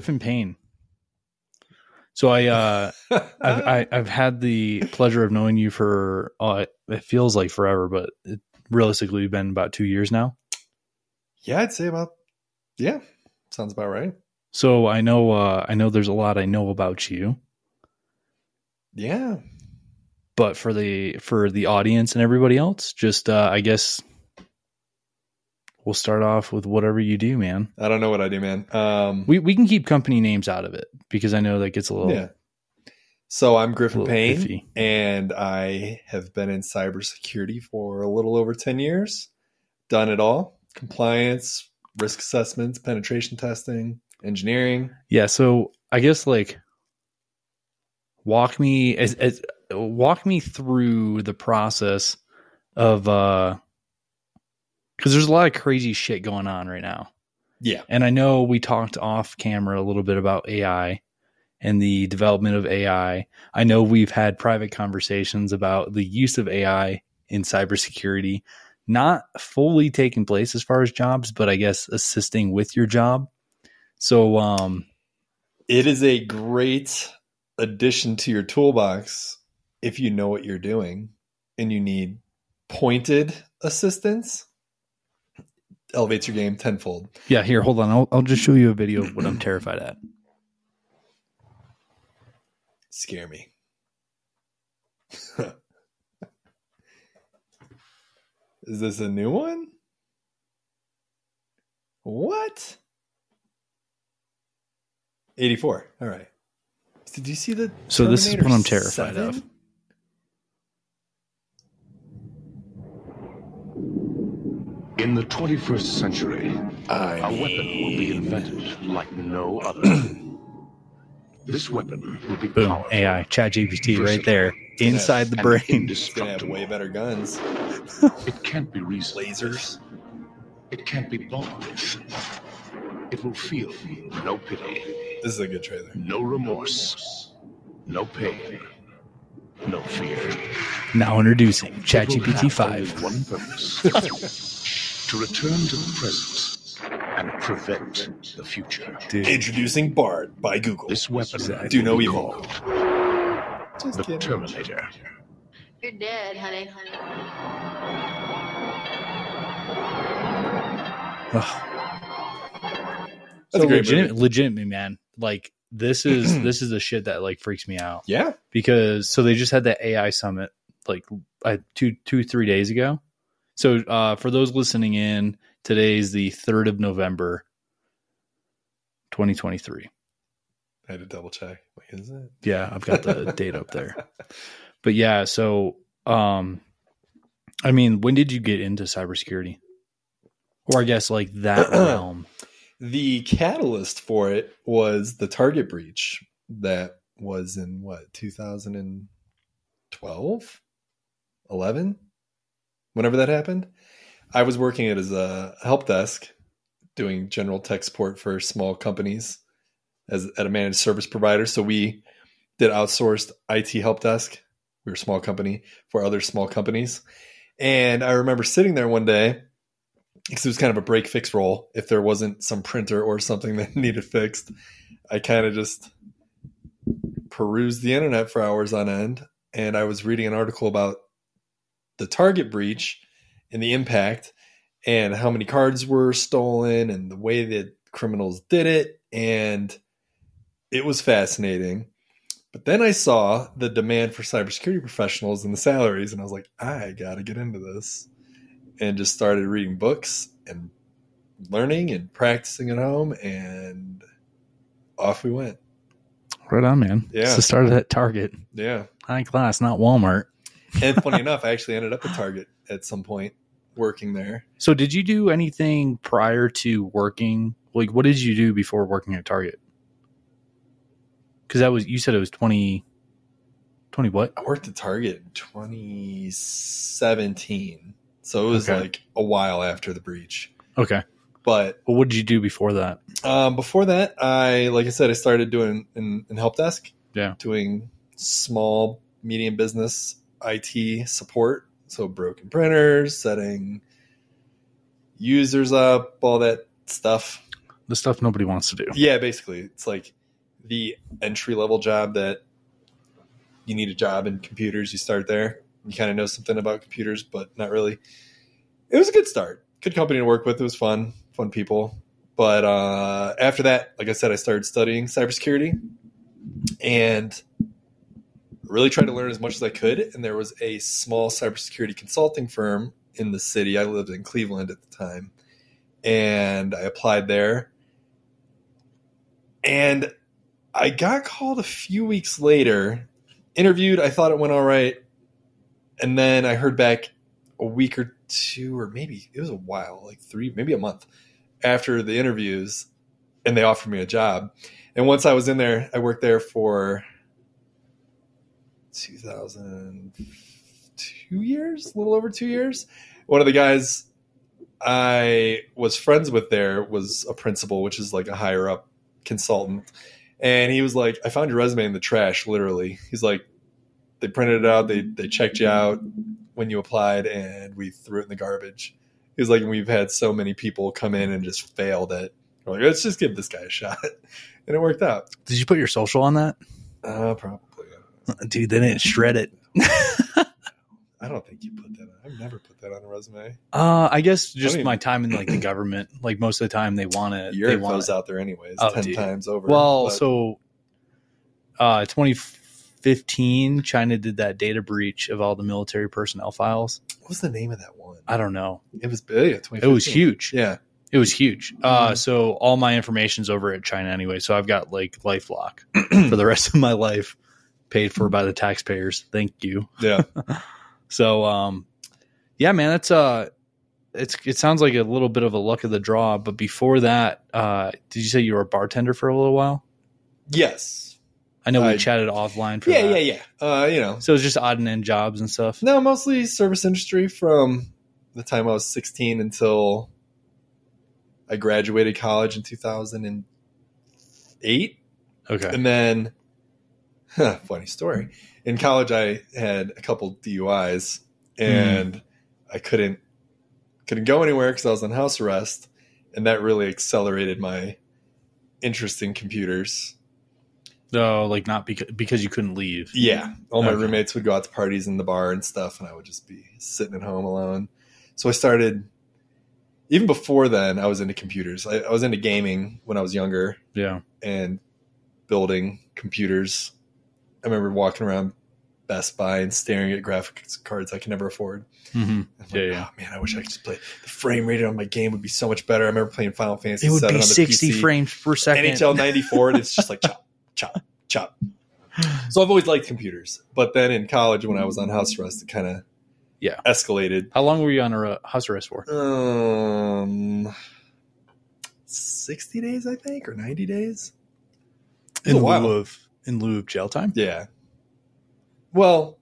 Griffin Payne. So I, uh, I've, I, I've had the pleasure of knowing you for, uh, it feels like forever, but it realistically been about two years now. yeah, I'd say about yeah, sounds about right. So I know, uh, I know there's a lot I know about you, Yeah, but for the, for the audience and everybody else, just, uh, I guess we'll start off with whatever you do, man. I don't know what I do, man. Um, We, we can keep company names out of it because I know that gets a little, yeah. So I'm Griffin Payne, iffy. and I have been in cybersecurity for a little over ten years. Done it all: compliance, risk assessments, penetration testing, engineering. Yeah, so I guess like walk me as, as walk me through the process of uh cuz there's a lot of crazy shit going on right now. Yeah, And I know we talked off camera a little bit about AI and the development of AI. I know we've had private conversations about the use of AI in cybersecurity not fully taking place as far as jobs, but I guess assisting with your job. So um it is a great addition to your toolbox if you know what you're doing and you need pointed assistance. Elevates your game tenfold. Yeah, here, hold on. I'll, I'll just show you a video of what I'm terrified at. Scare me. Is this a new one? What? 84. All right. Did you see the So this is Terminator what I'm terrified 7? of. In the 21st century, a I weapon will be invented like no other. this weapon will be Boom, powerful, AI, ChatGPT, right there, inside the brain. It's gonna have indestructible. way better guns. It can't be reasoned. Lasers. It can't be bought with. It will feel no pity, This is a good trailer. no remorse, no pain, no fear. Now introducing It will ChatGPT five. one purpose: to return to the present and prevent the future. Dude, Introducing Bard by Google. This weapon Do no evil. Just the kidding. Terminator. You're dead, honey. ugh. That's a great legit, movie. legitimately, man. Like this is this is the shit that like freaks me out Yeah. because so they just had that AI summit like uh, two two three days ago. So uh, for those listening in, today's the third of November, twenty twenty three. I had to double check. Wait, is it? Yeah, I've got the date up there. But yeah, so um I mean, when did you get into cybersecurity? Or I guess like that realm. The catalyst for it was the Target breach that was in what 2012, 11, whenever that happened. I was working at as a uh, help desk, doing general tech support for small companies as at a managed service provider. So we did outsourced IT help desk. We were a small company for other small companies, and I remember sitting there one day because it was kind of a break fix role. If there wasn't some printer or something that needed fixed, I kind of just perused the internet for hours on end. And I was reading an article about the Target breach and the impact and how many cards were stolen and the way that criminals did it. And it was fascinating. But then I saw the demand for cybersecurity professionals and the salaries, and I was like, I got to get into this and just started reading books and learning and practicing at home and off we went Right on, man. Yeah. It's the start of that Target. yeah High class, not Walmart. And funny enough i actually ended up at target at some point working there So did you do anything prior to working? Like what did you do before working at Target? Cuz that was you said it was 20 20 what? i worked at target in 2017 so it was Okay. like a while after the breach Okay. but Well, what did you do before that? um, before that i like i said i started doing in, in help desk Yeah. doing small medium business it support so broken printers setting users up all that stuff the stuff nobody wants to do. Yeah, basically, it's like the entry level job that you need a job in computers. You start there. You kind of know something about computers, but not really. It was a good start. Good company to work with. It was fun, fun people. But uh, after that, like I said, I started studying cybersecurity and really tried to learn as much as I could. And there was a small cybersecurity consulting firm in the city. I lived in Cleveland at the time, and I applied there. And I got called a few weeks later, interviewed. I thought it went all right. And then I heard back a week or two, or maybe it was a while, like three, maybe a month after the interviews, and they offered me a job. And once I was in there, I worked there for 2002 years, a little over two years. One of the guys I was friends with there was a principal, which is like a higher up consultant. And he was like, I found your resume in the trash, literally. He's like, they printed it out, they, they checked you out when you applied, and we threw it in the garbage. He was like, we've had so many people come in and just fail that we're like, let's just give this guy a shot. And it worked out. Did you put your social on that? Uh, probably. Dude, they didn't shred it. I don't think you put that on. I've never put that on a resume. Uh, I guess just mean- my time in like the government. Like most of the time, they want to. Your info's out there anyways, Oh, 10 dude. times over. Well, But- so uh, 2015, China did that data breach of all the military personnel files. what was the name of that one? I don't know. It was big. It was huge. Yeah. It was huge. Uh, Mhm. so all my information's over at China anyway. So I've got like LifeLock for the rest of my life, paid for by the taxpayers. Thank you. Yeah. So, um, yeah, man, it's uh, it's it sounds like a little bit of a luck of the draw. But before that, uh, did you say you were a bartender for a little while? yes. I know we I- chatted offline for Yeah, that. yeah, yeah. Uh, you know, So it's just odd and end jobs and stuff. no, mostly service industry from the time I was 16 until I graduated college in 2008. Okay. And then, funny story. In college, I had a couple DUIs, and I couldn't couldn't go anywhere because I was on house arrest, and that really accelerated my interest in computers. No, like not because because you couldn't leave. Yeah, all my Okay. roommates would go out to parties in the bar and stuff, and I would just be sitting at home alone. So I started. Even before then, I was into computers. I, I was into gaming when I was younger, Yeah. and building computers. I remember walking around Best Buy and staring at graphics cards I could never afford. hmm I'm like, Yeah, yeah. Oh, man, I wish I could just play. The frame rate on my game would be so much better. I remember playing Final Fantasy It would 7 be on the 60 PC. frames per second. NHL 94, and it's just like chop, chop, chop. So I've always liked computers. But then in college, when I was on house arrest, it kind of Yeah. escalated. How long were you on a house arrest for? Um, 60 days, I think, or 90 days. It In a while. lieu of in lieu of jail time. Yeah. Well,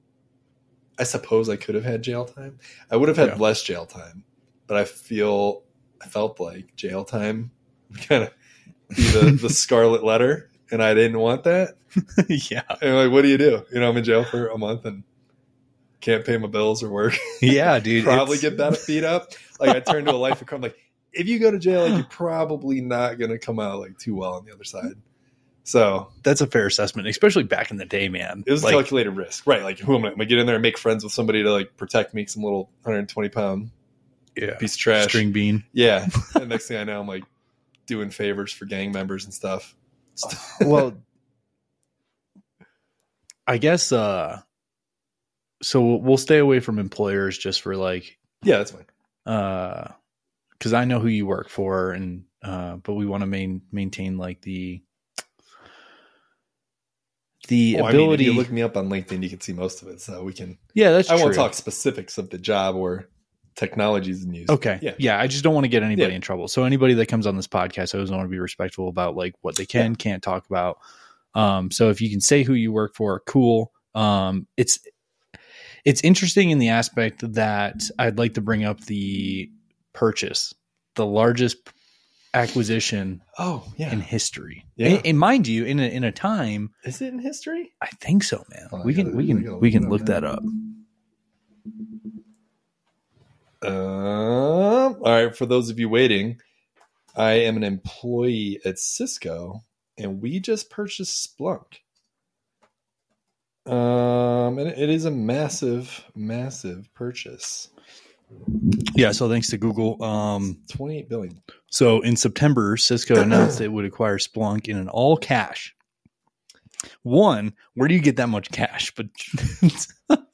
I suppose I could have had jail time. I would have had Yeah. less jail time, but I feel I felt like jail time kind of be the, the scarlet letter, and I didn't want that. yeah. And like, what do you do? You know, I'm in jail for a month and can't pay my bills or work. Yeah, dude. probably it's- get that beat up. Like I turned to a life of crime. Like if you go to jail, like you're probably not gonna come out like too well on the other side. So that's a fair assessment, especially back in the day, man. It was like, calculated risk, right? Like, who am I? Am I get in there and make friends with somebody to like protect me? Some little 120 pound yeah, piece of trash. string bean. Yeah. and next thing I know, I'm like doing favors for gang members and stuff. well, I guess. uh So we'll stay away from employers just for like, Yeah, that's fine. uh because I know who you work for, and uh but we want to main maintain like the the Well, I mean, if ability. you look me up on LinkedIn, you can see most of it. So we can. yeah, that's I won't talk specifics of the job or technologies in use. Okay. Yeah. Yeah. I just don't want to get anybody Yeah. in trouble. So anybody that comes on this podcast, I always want to be respectful about like what they can, can't talk about. Um, so if you can say who you work for, cool. Um, it's it's interesting in the aspect that I'd like to bring up the purchase, the largest acquisition Oh yeah. in history. Yeah. And, and mind you, in a in a time, Is it in history? I think so, man. Oh, we can gotta- we can gotta we can look that up. Um, all right. For those of you waiting, I am an employee at Cisco, and we just purchased Splunk. Um, and it is a massive, massive purchase. Yeah. So thanks to Google. Um, Twenty-eight billion. So in September, Cisco announced it would acquire Splunk in an all cash. One, where do you get that much cash? But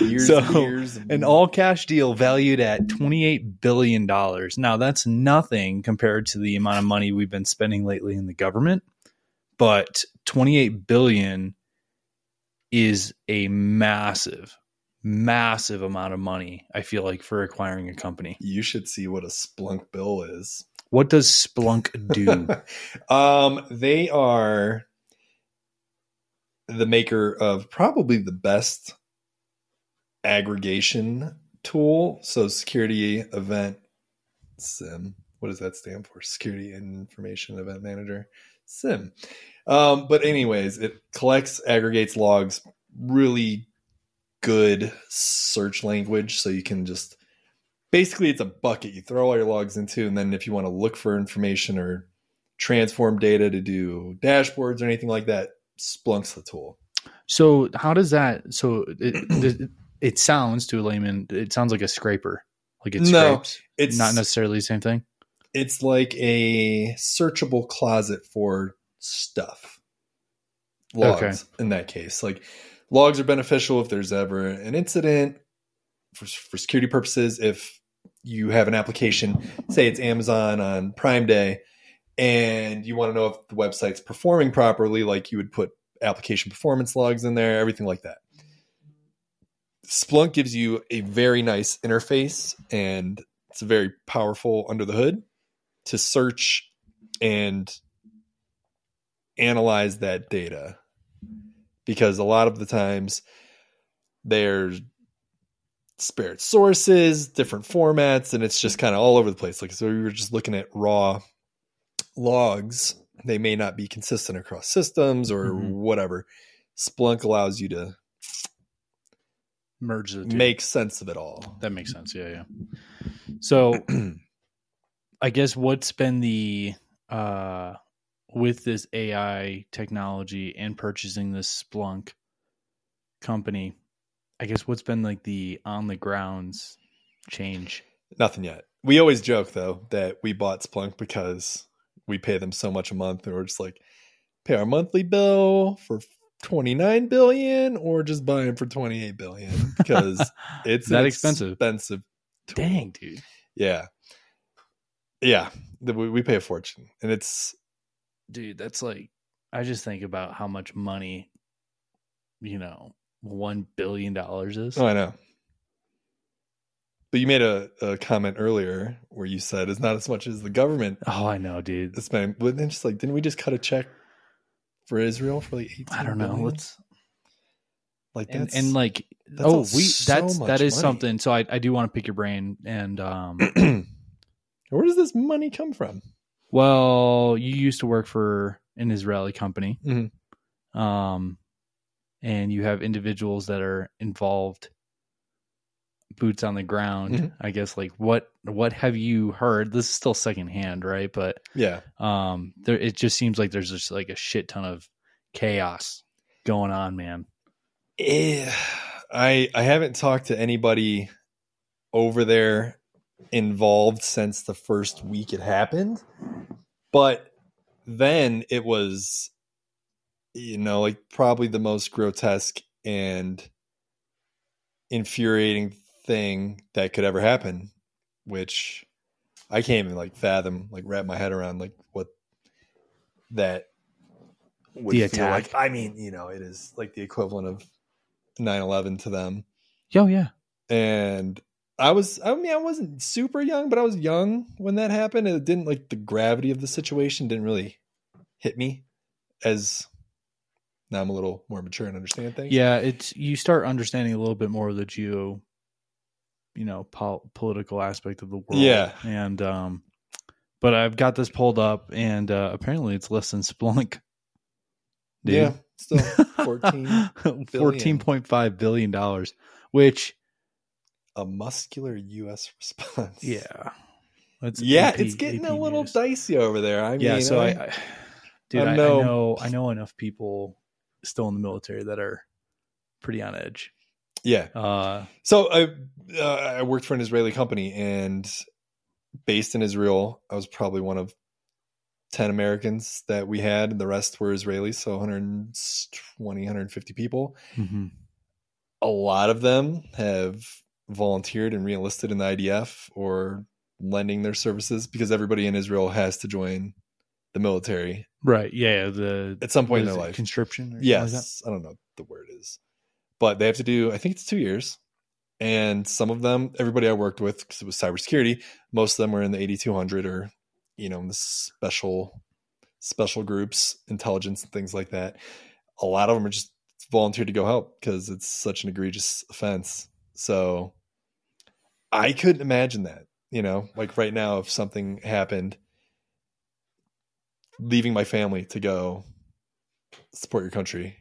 Years so years. an all cash deal valued at $28 billion. Now, that's nothing compared to the amount of money we've been spending lately in the government, but 28 billion is a massive, massive amount of money, I feel like, for acquiring a company. You should see what a Splunk bill is. What does Splunk do? um, they are the maker of probably the best aggregation tool. So security event SIEM. What does that stand for? Security information event manager SIEM. Um, but anyways, it collects, aggregates logs, really good search language. So you can just basically it's a bucket you throw all your logs into, and then if you want to look for information or transform data to do dashboards or anything like that, Splunk's the tool. so, how does that? So, it, it, sounds to a layman, it sounds like a scraper. Like it No, scrapes. It's not necessarily the same thing. it's like a searchable closet for stuff. Logs Okay. in that case. Like logs are beneficial if there's ever an incident for, for security purposes. If you have an application, say it's Amazon on Prime Day, and you want to know if the website's performing properly, like you would put application performance logs in there, everything like that. Splunk gives you a very nice interface and it's very powerful under the hood to search and analyze that data because a lot of the times there's disparate sources, different formats, and it's just kind of all over the place. Like, so we were just looking at raw logs, they may not be consistent across systems or Mhm. whatever. Splunk allows you to Merge the two. make sense of it all. That makes sense. Yeah, yeah. So I guess what's been the uh with this AI technology and purchasing this Splunk company, I guess what's been like the on the grounds change? Nothing yet. We always joke though that we bought Splunk because we pay them so much a month, and we're just like pay our monthly bill for twenty nine billion, or just buy them for twenty eight billion because it's that expensive. Expensive. tool. Dang, dude. Yeah. Yeah. We, we pay a fortune, and it's Dude, that's like I just think about how much money, you know, one billion dollars is. oh, I know. But you made a, a comment earlier where you said it's not as much as the government Oh, I know, dude. It's been, But then just like, didn't we just cut a check for Israel for like 18 I don't know. billion? Let's like and, that's and like that's oh we so that's that is money. something so I, I do want to pick your brain and um where does this money come from? well you used to work for an israeli company Mhm. um and you have individuals that are involved boots on the ground Mhm. i guess like what what have you heard? This is still secondhand right? But Yeah, um there it just seems like there's just like a shit ton of chaos going on man. Eh, I I haven't talked to anybody over there involved since the first week it happened, but then it was, you know, like probably the most grotesque and infuriating thing that could ever happen, which I can't even like fathom, like wrap my head around, like what that would The feel attack. like. I mean, you know, it is like the equivalent of 9-11 to them yo yeah and i was i mean i wasn't super young but i was young when that happened and it didn't like the gravity of the situation didn't really hit me as now i'm a little more mature and understand things Yeah, it's you start understanding a little bit more of the geo, you know, pol- political aspect of the world. Yeah. and um, but I've got this pulled up, and uh, apparently it's less than Splunk. Dude. yeah still 14 fourteen point five billion dollars, which a muscular us response yeah, It's yeah, AP it's getting a little news. dicey over there. I yeah, mean, so I, I- I dude, I, know- I know I know enough people still in the military that are pretty on edge. yeah. Uh, So I uh, I worked for an Israeli company and based in Israel. I was probably one of ten Americans that we had, and the rest were Israelis. So 120, 150 people. A lot of them have volunteered and reenlisted in the IDF or lending their services because everybody in Israel has to join the military right? Yeah, the at some point in their life. conscription. Or Yes, like that? I don't know the word is, but they have to do. I think it's two years, and some of them, everybody I worked with, because it was cybersecurity, most of them were in the eighty two hundred or you know the special special groups, intelligence, and things like that. A lot of them are just volunteered to go help because it's such an egregious offense. So I couldn't imagine that. You know, like right now, if something happened, leaving my family to go support your country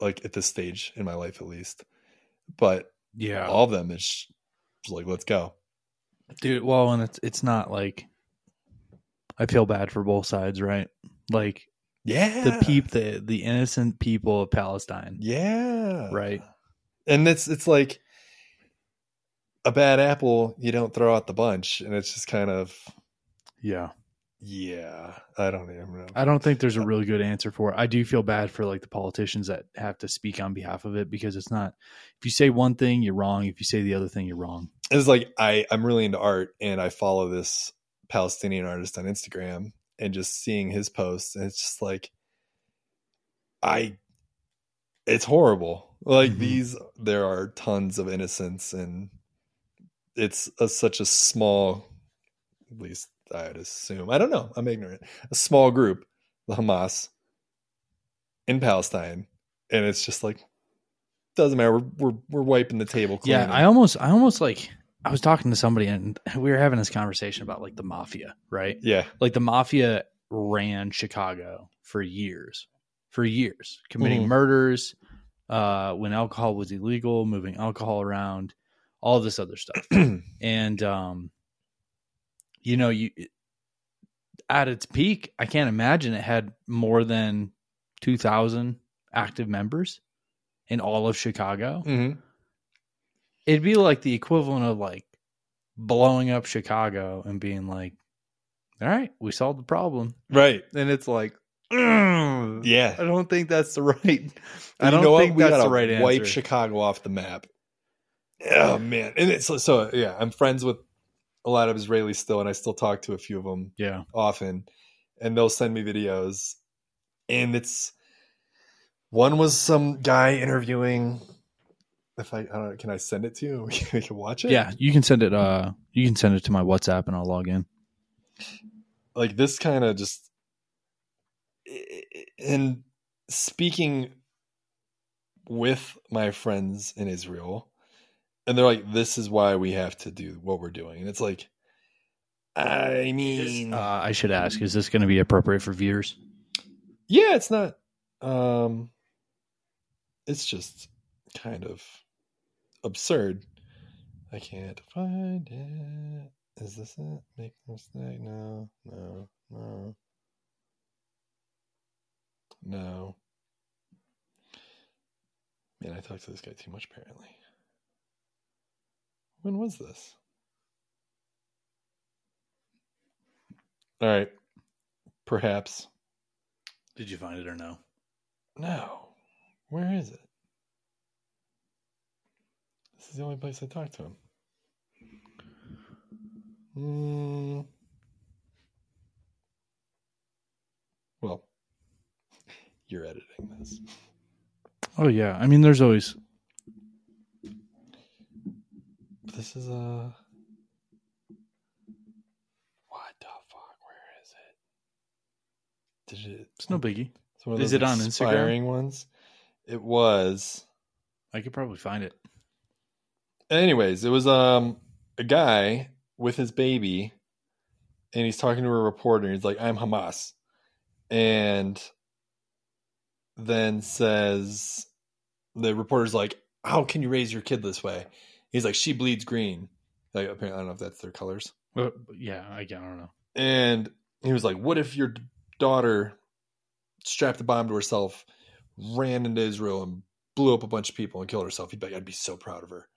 like at this stage in my life at least but Yeah, all of them it's just like let's go dude. Well, and it's it's not like I feel bad for both sides, right? Like yeah the peep, the the innocent people of Palestine, yeah right? and it's it's like a bad apple you don't throw out the bunch and it's just kind of Yeah, yeah i don't even know I don't think there's a really good answer for it. I do feel bad for like the politicians that have to speak on behalf of it because it's not. If you say one thing, you're wrong. If you say the other thing, you're wrong. it's like i i'm really into art and i follow this palestinian artist on instagram and just seeing his posts and it's just like i it's horrible like Mhm. these there are tons of innocence and it's a, such a small at least i'd assume i don't know i'm ignorant a small group the hamas in palestine and it's just like doesn't matter we're we're, we're wiping the table clean Yeah, I almost, I almost like. I was talking to somebody and we were having this conversation about like the mafia, right? yeah Like the mafia ran Chicago for years, for years, committing Mhm. murders, uh, when alcohol was illegal, moving alcohol around, all this other stuff. and um you know you at its peak i can't imagine it had more than 2000 active members in all of chicago. Hmm it'd be like the equivalent of like blowing up chicago and being like all right we solved the problem. Right. And it's like "Mm, yeah. I don't think that's the right i don't know think We that's the right wipe answer. Chicago off the map. Oh man, and it's so yeah. I'm friends with a lot of Israelis still, and I still talk to a few of them yeah often, and they'll send me videos, and it's one was some guy interviewing. If I, I don't know, can I send it to you? We can watch it. yeah you can send it uh you can send it to my whatsapp and i'll log in like this kind of just and speaking with my friends in Israel and they're like this is why we have to do what we're doing. And it's like I mean uh, i should ask is this going to be appropriate for viewers? Yeah it's not um it's just kind of absurd. I can't find it. Is this it? Make no mistake. No no no. No. Man, I talked to this guy too much apparently. When was this? All right. Perhaps. did you find it or no No. Where is it? This is the only place I talked to him. Hmm. Well, you're editing this. oh yeah i mean there's always This is a. What the fuck? Where is it? Did it? it's no biggie It's one of Is it on Instagram? ones. It was. i could probably find it Anyways, it was um a guy with his baby, and he's talking to a reporter. And he's like, "I'm Hamas," and then says the reporter's like, "How can you raise your kid this way?" He's like, "She bleeds green." Like apparently, I don't know if that's their colors. Uh, yeah, I, I don't know. And he was like, What if your daughter strapped a bomb to herself, ran into Israel, and blew up a bunch of people and killed herself? He'd be like, I'd be so proud of her.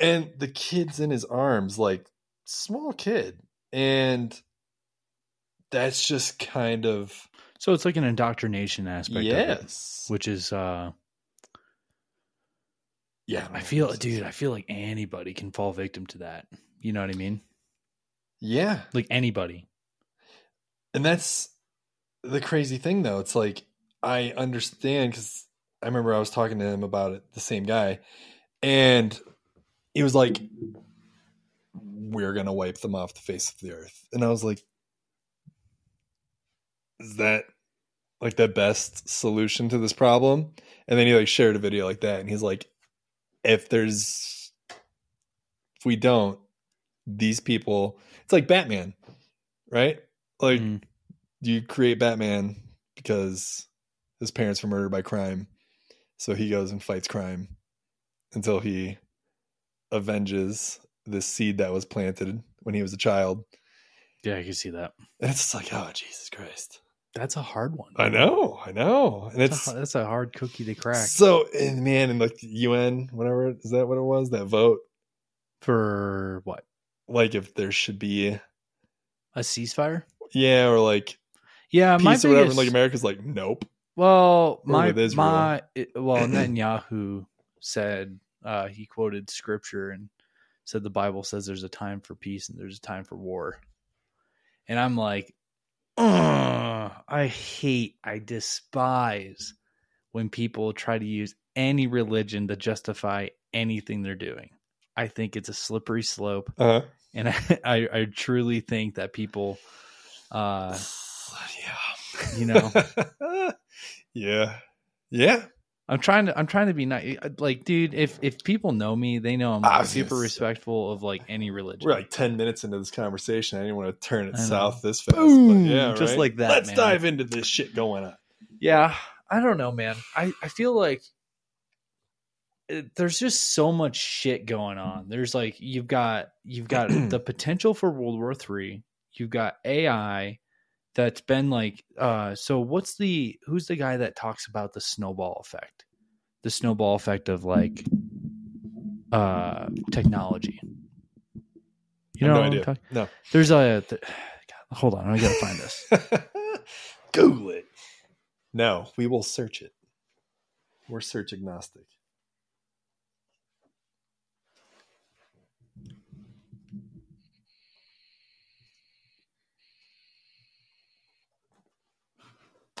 And the kid's in his arms, like small kid. And that's just kind of So it's like an indoctrination aspect. Of it, yes. which is uh Yeah. I feel dude, I feel like anybody can fall victim to that. You know what I mean? Yeah. Like anybody. And that's the crazy thing, though. It's like I understand because I remember I was talking to him about it, the same guy, and he was like, "We're gonna wipe them off the face of the earth," and I was like, "Is that like the best solution to this problem?" And then he like shared a video like that, and he's like, "If there's, if we don't, these people, it's like Batman, right? Like." Mm. you create Batman because his parents were murdered by crime. So he goes and fights crime until he avenges this seed that was planted when he was a child. Yeah, I can see that. And it's like, oh, Jesus Christ. That's a hard one. I know, I know. And That's it's a, that's a hard cookie to crack. so, and man, and like the UN, whatever, is that what it was? That vote? For what? Like if there should be, A ceasefire? yeah, or like Yeah, my peace or whatever. biggest- Like America's like, nope. Well, my with Israel. my it- well Netanyahu said uh, he quoted scripture and said the Bible says there's a time for peace and there's a time for war, and I'm like, I hate, I despise when people try to use any religion to justify anything they're doing. I think it's a slippery slope, Uh, and I I, I truly think that people, uh, yeah. you know. yeah. Yeah. I'm trying to I'm trying to be nice. Like, dude, if if people know me, they know I'm like, ah, super respectful of like any religion. We're like 10 minutes into this conversation. I didn't want to turn it south this fast. Boom! yeah, Just right? like that, Let's man. dive into this shit going on. Yeah, I don't know, man. I I feel like it, there's just so much shit going on. There's like you've got you've got the potential for World War Three. You've got AI that's been like uh so what's the who's the guy that talks about the snowball effect? The snowball effect of like uh technology. You know no I'm idea. talking- No. There's a th- God, hold on, I gotta find this. Google it. No, we will search it. We're search agnostic.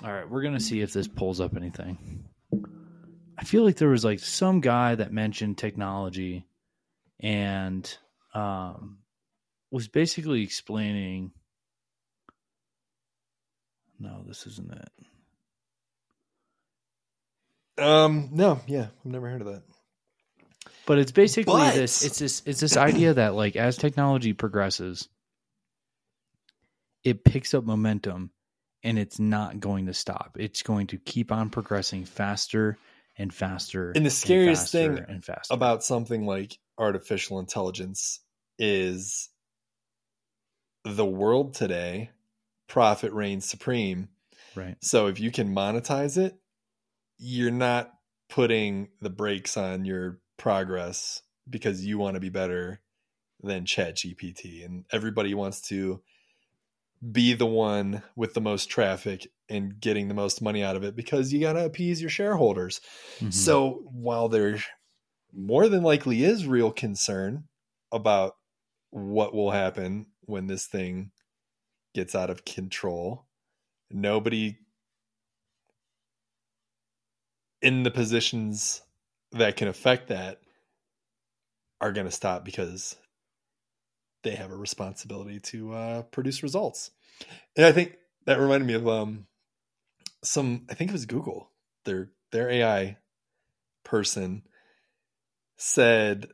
All right, we're gonna see if this pulls up anything. I feel like there was like some guy that mentioned technology and um, was basically explaining. No, this isn't it. Um, no, yeah, I've never heard of that. But it's basically But- this. It's this. It's this idea that like as technology progresses, it picks up momentum, and it's not going to stop. It's going to keep on progressing faster and faster. And the scariest faster thing and faster About something like artificial intelligence is the world today, profit reigns supreme. right. So if you can monetize it, you're not putting the brakes on your progress because you want to be better than Chat GPT. And everybody wants to be the one with the most traffic and getting the most money out of it because you got to appease your shareholders. Mhm. So while there more than likely is real concern about what will happen when this thing gets out of control, nobody in the positions that can affect that are going to stop because they have a responsibility to uh, produce results. And I think that reminded me of um, some. I think it was Google. Their their AI person said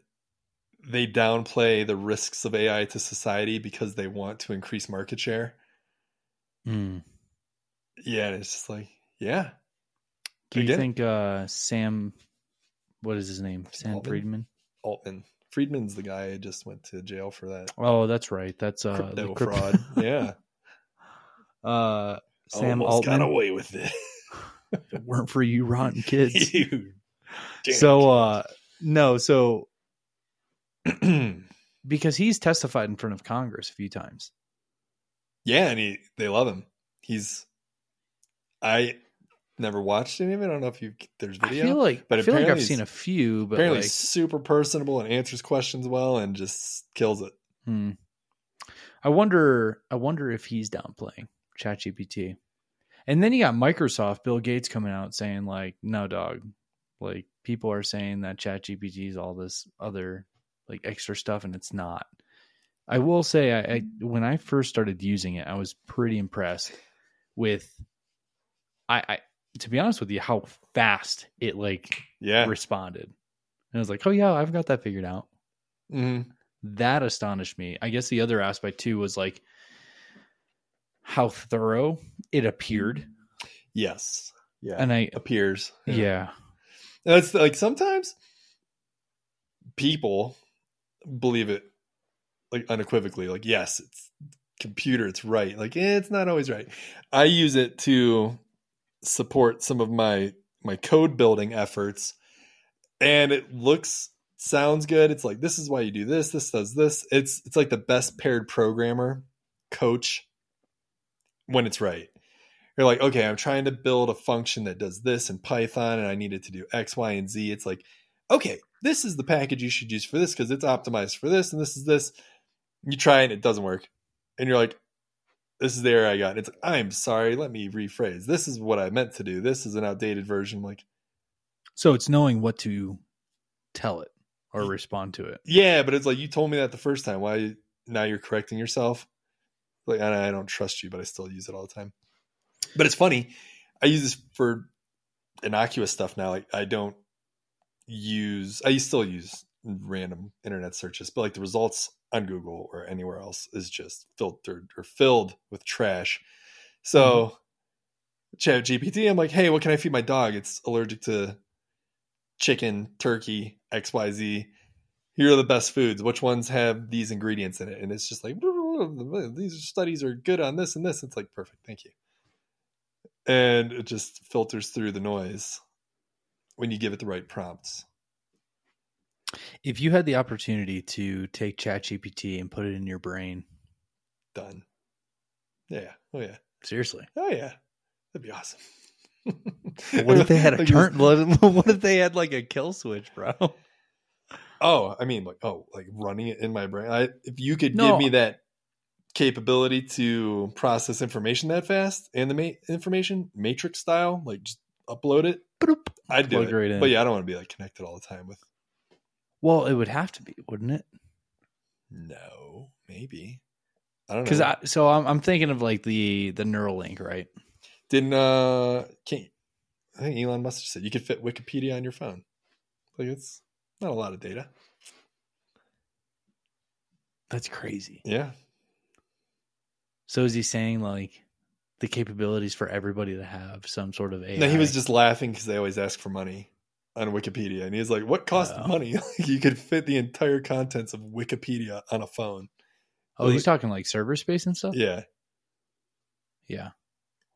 they downplay the risks of AI to society because they want to increase market share. Mm. Yeah, and it's just like, yeah, Do you Again? think uh, Sam, what is his name? Sam Altman? Friedman. Altman, Friedman's the guy who just went to jail for that Oh, that's right. That's uh, crypto the crypto- fraud. yeah, Uh, Sam Almost Altman. got away with it. If it weren't for you rotten kids. You so uh no, so because he's testified in front of Congress a few times. yeah, and he they love him. He's I never watched any of it. I don't know if you there's video. I feel like but I feel like I've seen a few, but Apparently, like super personable and answers questions well, and just kills it. hmm. I wonder I wonder if he's downplaying ChatGPT. And then you got Microsoft, Bill Gates coming out saying like, no dog. Like people are saying that ChatGPT is all this other like extra stuff and it's not. I will say I, I when I first started using it, I was pretty impressed with I, I to be honest with you, how fast it like Yeah. responded. And I was like, oh yeah, I've got that figured out. Mhm. That astonished me. I guess the other aspect too was like how thorough it appeared. Yes. Yeah. And I appears. yeah. That's like sometimes people believe it like unequivocally. Like, yes, it's computer, it's right. Like, eh, it's not always right. I use it to support some of my my code building efforts, and it looks sounds good. It's like this is why you do this. This does this. It's it's like the best paired programmer coach when it's right. You're like, okay, I'm trying to build a function that does this in Python and I need it to do X, Y, and Z. It's like, okay, this is the package you should use for this because it's optimized for this and this is this. You try and it doesn't work. And you're like, this is the error I got. It's like, I'm sorry, let me rephrase. This is what I meant to do. This is an outdated version. like, So it's knowing what to tell it or respond to it. yeah, but it's like you told me that the first time. Why now you're correcting yourself? Like I, I don't trust you, but I still use it all the time. But it's funny. I use this for innocuous stuff now. Like I don't use. I still use random internet searches, but like the results on Google or anywhere else is just filtered or filled with trash. So, mm-hmm. Chat GPT, I'm like, hey, what can I feed my dog? It's allergic to chicken, turkey, XYZ. Here are the best foods. Which ones have these ingredients in it? And it's just like, these studies are good on this and this. It's like, perfect. Thank you. And it just filters through the noise when you give it the right prompts. If you had the opportunity to take ChatGPT and put it in your brain, Done. Yeah. Oh, yeah. seriously, Oh, yeah. That'd be awesome. what if they had a turn? What, if they had like a kill switch, bro? Oh, I mean, like, oh, like running it in my brain. I, if you could No. give me that capability to process information that fast and the ma- information matrix style, like just upload it, Bloop. I'd do it. in. But yeah, I don't want to be like connected all the time with. Well, it would have to be, wouldn't it? No, maybe. I don't know. Because I so I'm I'm thinking of like the the Neuralink, right? didn't uh can't I think Elon Musk said you could fit Wikipedia on your phone. Like it's not a lot of data. That's crazy. Yeah. So is he saying like the capabilities for everybody to have some sort of AI? No, he was just laughing because they always ask for money on Wikipedia, and he's like, "What cost money? you could fit the entire contents of Wikipedia on a phone." oh, he's talking like server space and stuff. Yeah. Yeah.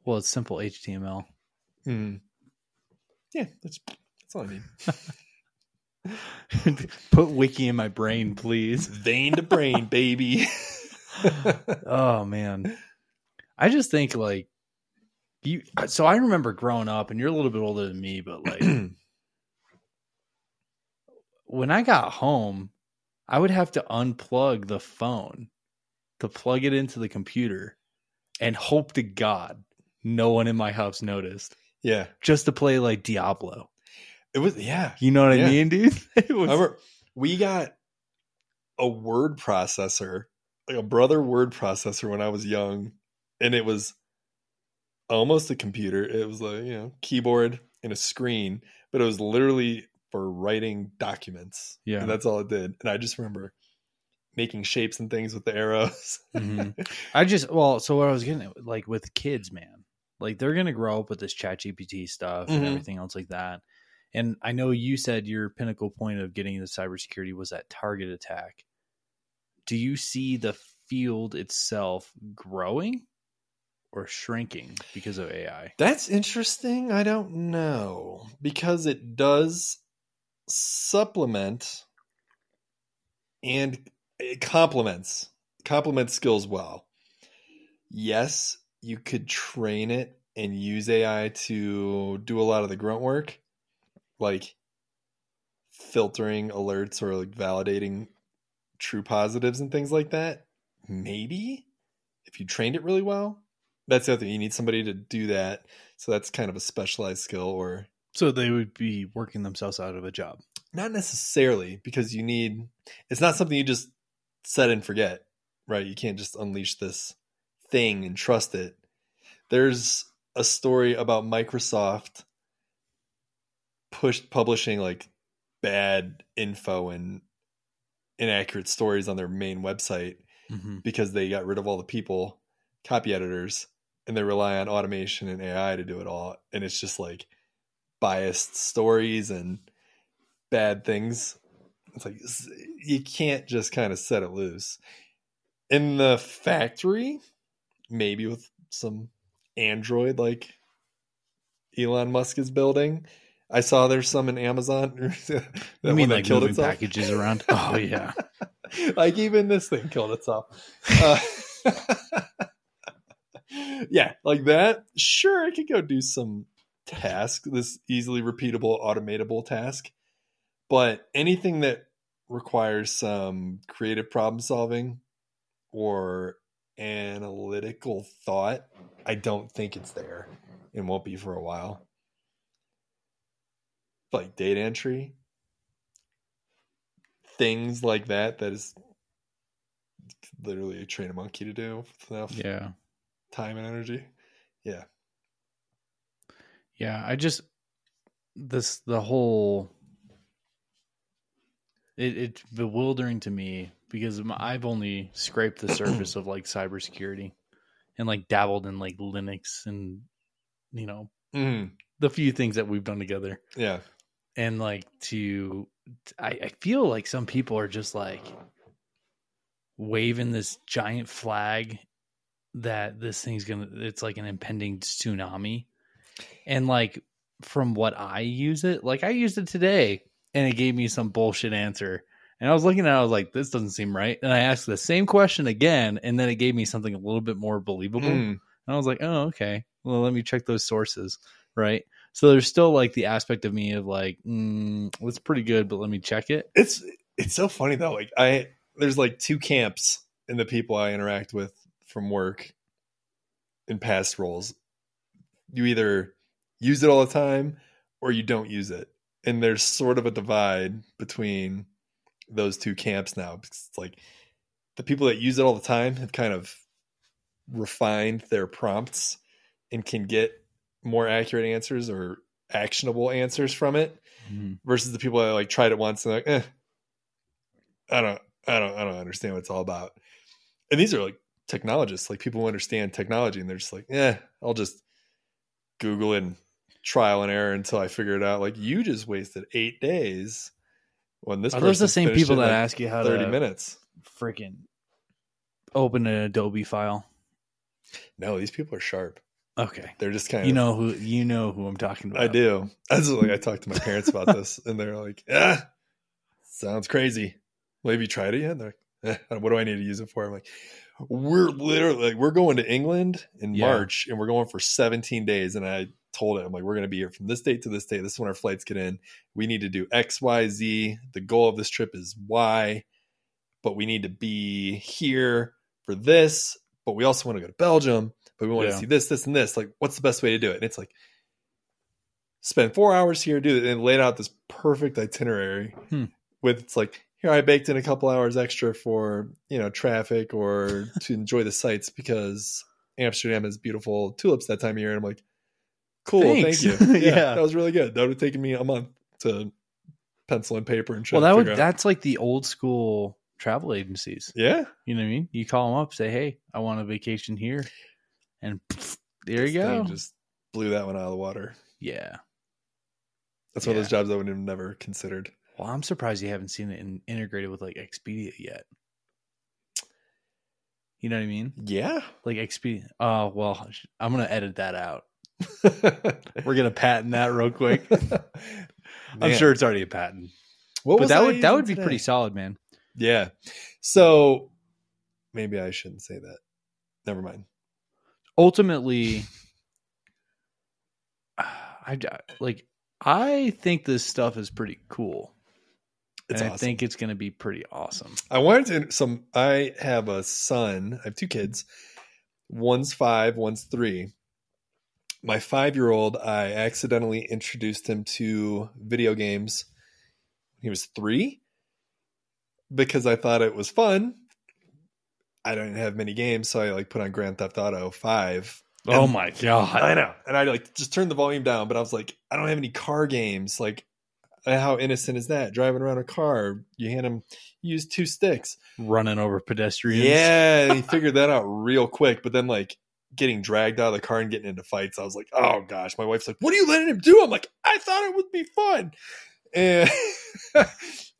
Well, it's simple HTML. Mm. Yeah, that's that's all I need. Put wiki in my brain, please. Vein to brain, baby. Oh man, I just think like you. So I remember growing up, and you're a little bit older than me, but like when I got home, I would have to unplug the phone to plug it into the computer and hope to God no one in my house noticed yeah, just to play like Diablo. it was. Yeah, You know what Yeah. I mean, dude? It was remember we got a word processor, like a brother word processor when I was young, and it was almost a computer. It was like, you know, keyboard and a screen, but it was literally for writing documents. Yeah. And that's all it did. And I just remember making shapes and things with the arrows. Mhm. I just well, so what I was getting at, like with kids, man, like they're gonna grow up with this Chat GPT stuff and Mhm. everything else like that, And I know you said your pinnacle point of getting into cybersecurity was that target attack. Do you see the field itself growing or shrinking because of AI? That's interesting. I don't know because it does supplement and complements complements skills well. Yes, you could train it and use AI to do a lot of the grunt work, like filtering alerts or like validating true positives and things like that. Maybe if you trained it really well. That's the other thing. You need somebody to do that. So that's kind of a specialized skill or So they would be working themselves out of a job. not necessarily because you need it's not something you just set and forget right you can't just unleash this thing and trust it there's a story about microsoft pushed publishing like bad info and inaccurate stories on their main website Mm-hmm. because they got rid of all the people copy editors and they rely on automation and ai to do it all and it's just like biased stories and bad things it's like you can't just kind of set it loose in the factory maybe with some android like elon musk is building i saw there's some in amazon that You mean like killed moving itself. packages around? Oh yeah. like even this thing killed itself. Uh, yeah, like that. Sure, I could go do some task, this easily repeatable, automatable task. But anything that requires some creative problem solving or analytical thought, I don't think it's there and won't be for a while. Like data entry, things like that, that is literally a train a monkey to do with enough Yeah. time and energy. Yeah. Yeah, I just this the whole it, it's bewildering to me because I've only scraped the surface of like cybersecurity and like dabbled in like Linux and you know Mm, the few things that we've done together. Yeah. and like to I, I feel like some people are just like waving this giant flag that this thing's gonna it's like an impending tsunami and like from what i use it like i used it today and it gave me some bullshit answer and i was looking at it i was like this doesn't seem right and i asked the same question again and then it gave me something a little bit more believable Mm, and I was like, oh, okay. Well, let me check those sources. Right. So there's still like the aspect of me of like, mm, it's pretty good, but let me check it. It's it's so funny though. Like I there's like two camps in the people I interact with from work in past roles. You either use it all the time or you don't use it. And there's sort of a divide between those two camps now. Because it's like the people that use it all the time have kind of refined their prompts and can get more accurate answers or actionable answers from it versus the people that like tried it once and like, eh, I don't, I don't, I don't understand what it's all about. And these are like technologists, like people who understand technology, and they're just like, yeah, I'll just And trial and error until I figure it out. Like you just wasted eight days when this Are those the same people that like, ask you how thirty to minutes? freaking open an Adobe file? No, these people are sharp. Okay. They're just kind of You know who you know who I'm talking about. I do. That's like I talked to my parents about this, and they're like, "Ah, sounds crazy. Well, have you tried it yet?" They're like, eh, "What do I need to use it for?" I'm like, "We're literally like we're going to England in Yeah. March, and we're going for 17 days." And I told it, "I'm like, we're going to be here from this date to this date. This is when our flights get in. We need to do X, Y, Z. The goal of this trip is Y, but we need to be here for this. But we also want to go to Belgium." But we want Yeah. to see this, this, and this. Like, what's the best way to do it? And it's like, spend four hours here, do it, and laid out this perfect itinerary Hmm. with it's like here I baked in a couple hours extra for you know traffic or to enjoy the sights because Amsterdam has beautiful tulips that time of year, and I'm like, cool, Thanks. thank you, yeah, Yeah. that was really good. That would have taken me a month to pencil and paper and Well, that would out. that's like the old school travel agencies. yeah, You know what I mean? You call them up, say, "Hey, I want a vacation here," and pff, there you This thing go. Just blew that one out of the water. yeah. That's one of those jobs I would have never considered. Well, I'm surprised you haven't seen it in, integrated with like Expedia yet. You know what I mean? Yeah. Like Expedia. Oh well, I'm gonna edit that out. We're gonna patent that real quick. I'm sure it's already a patent, What but that would that would be today? pretty solid, man. Yeah. So maybe I shouldn't say that. Never mind. Ultimately, I like. I think this stuff is pretty cool. It's and awesome. I think it's going to be pretty awesome. I wanted to some I have a son. I have two kids. One's five, one's three. My five year old, I accidentally introduced him to video games. He was three because I thought it was fun. I don't have many games, so I like put on Grand Theft Auto Five. Oh my god! I know. And I like just turned the volume down, but I was like, I don't have any car games. Like, how innocent is that? Driving around a car, you hand him, use two sticks. Running over pedestrians. Yeah, he figured that out real quick. But then, like, getting dragged out of the car and getting into fights, I was like, oh gosh. My wife's like, what are you letting him do? I'm like, I thought it would be fun. And I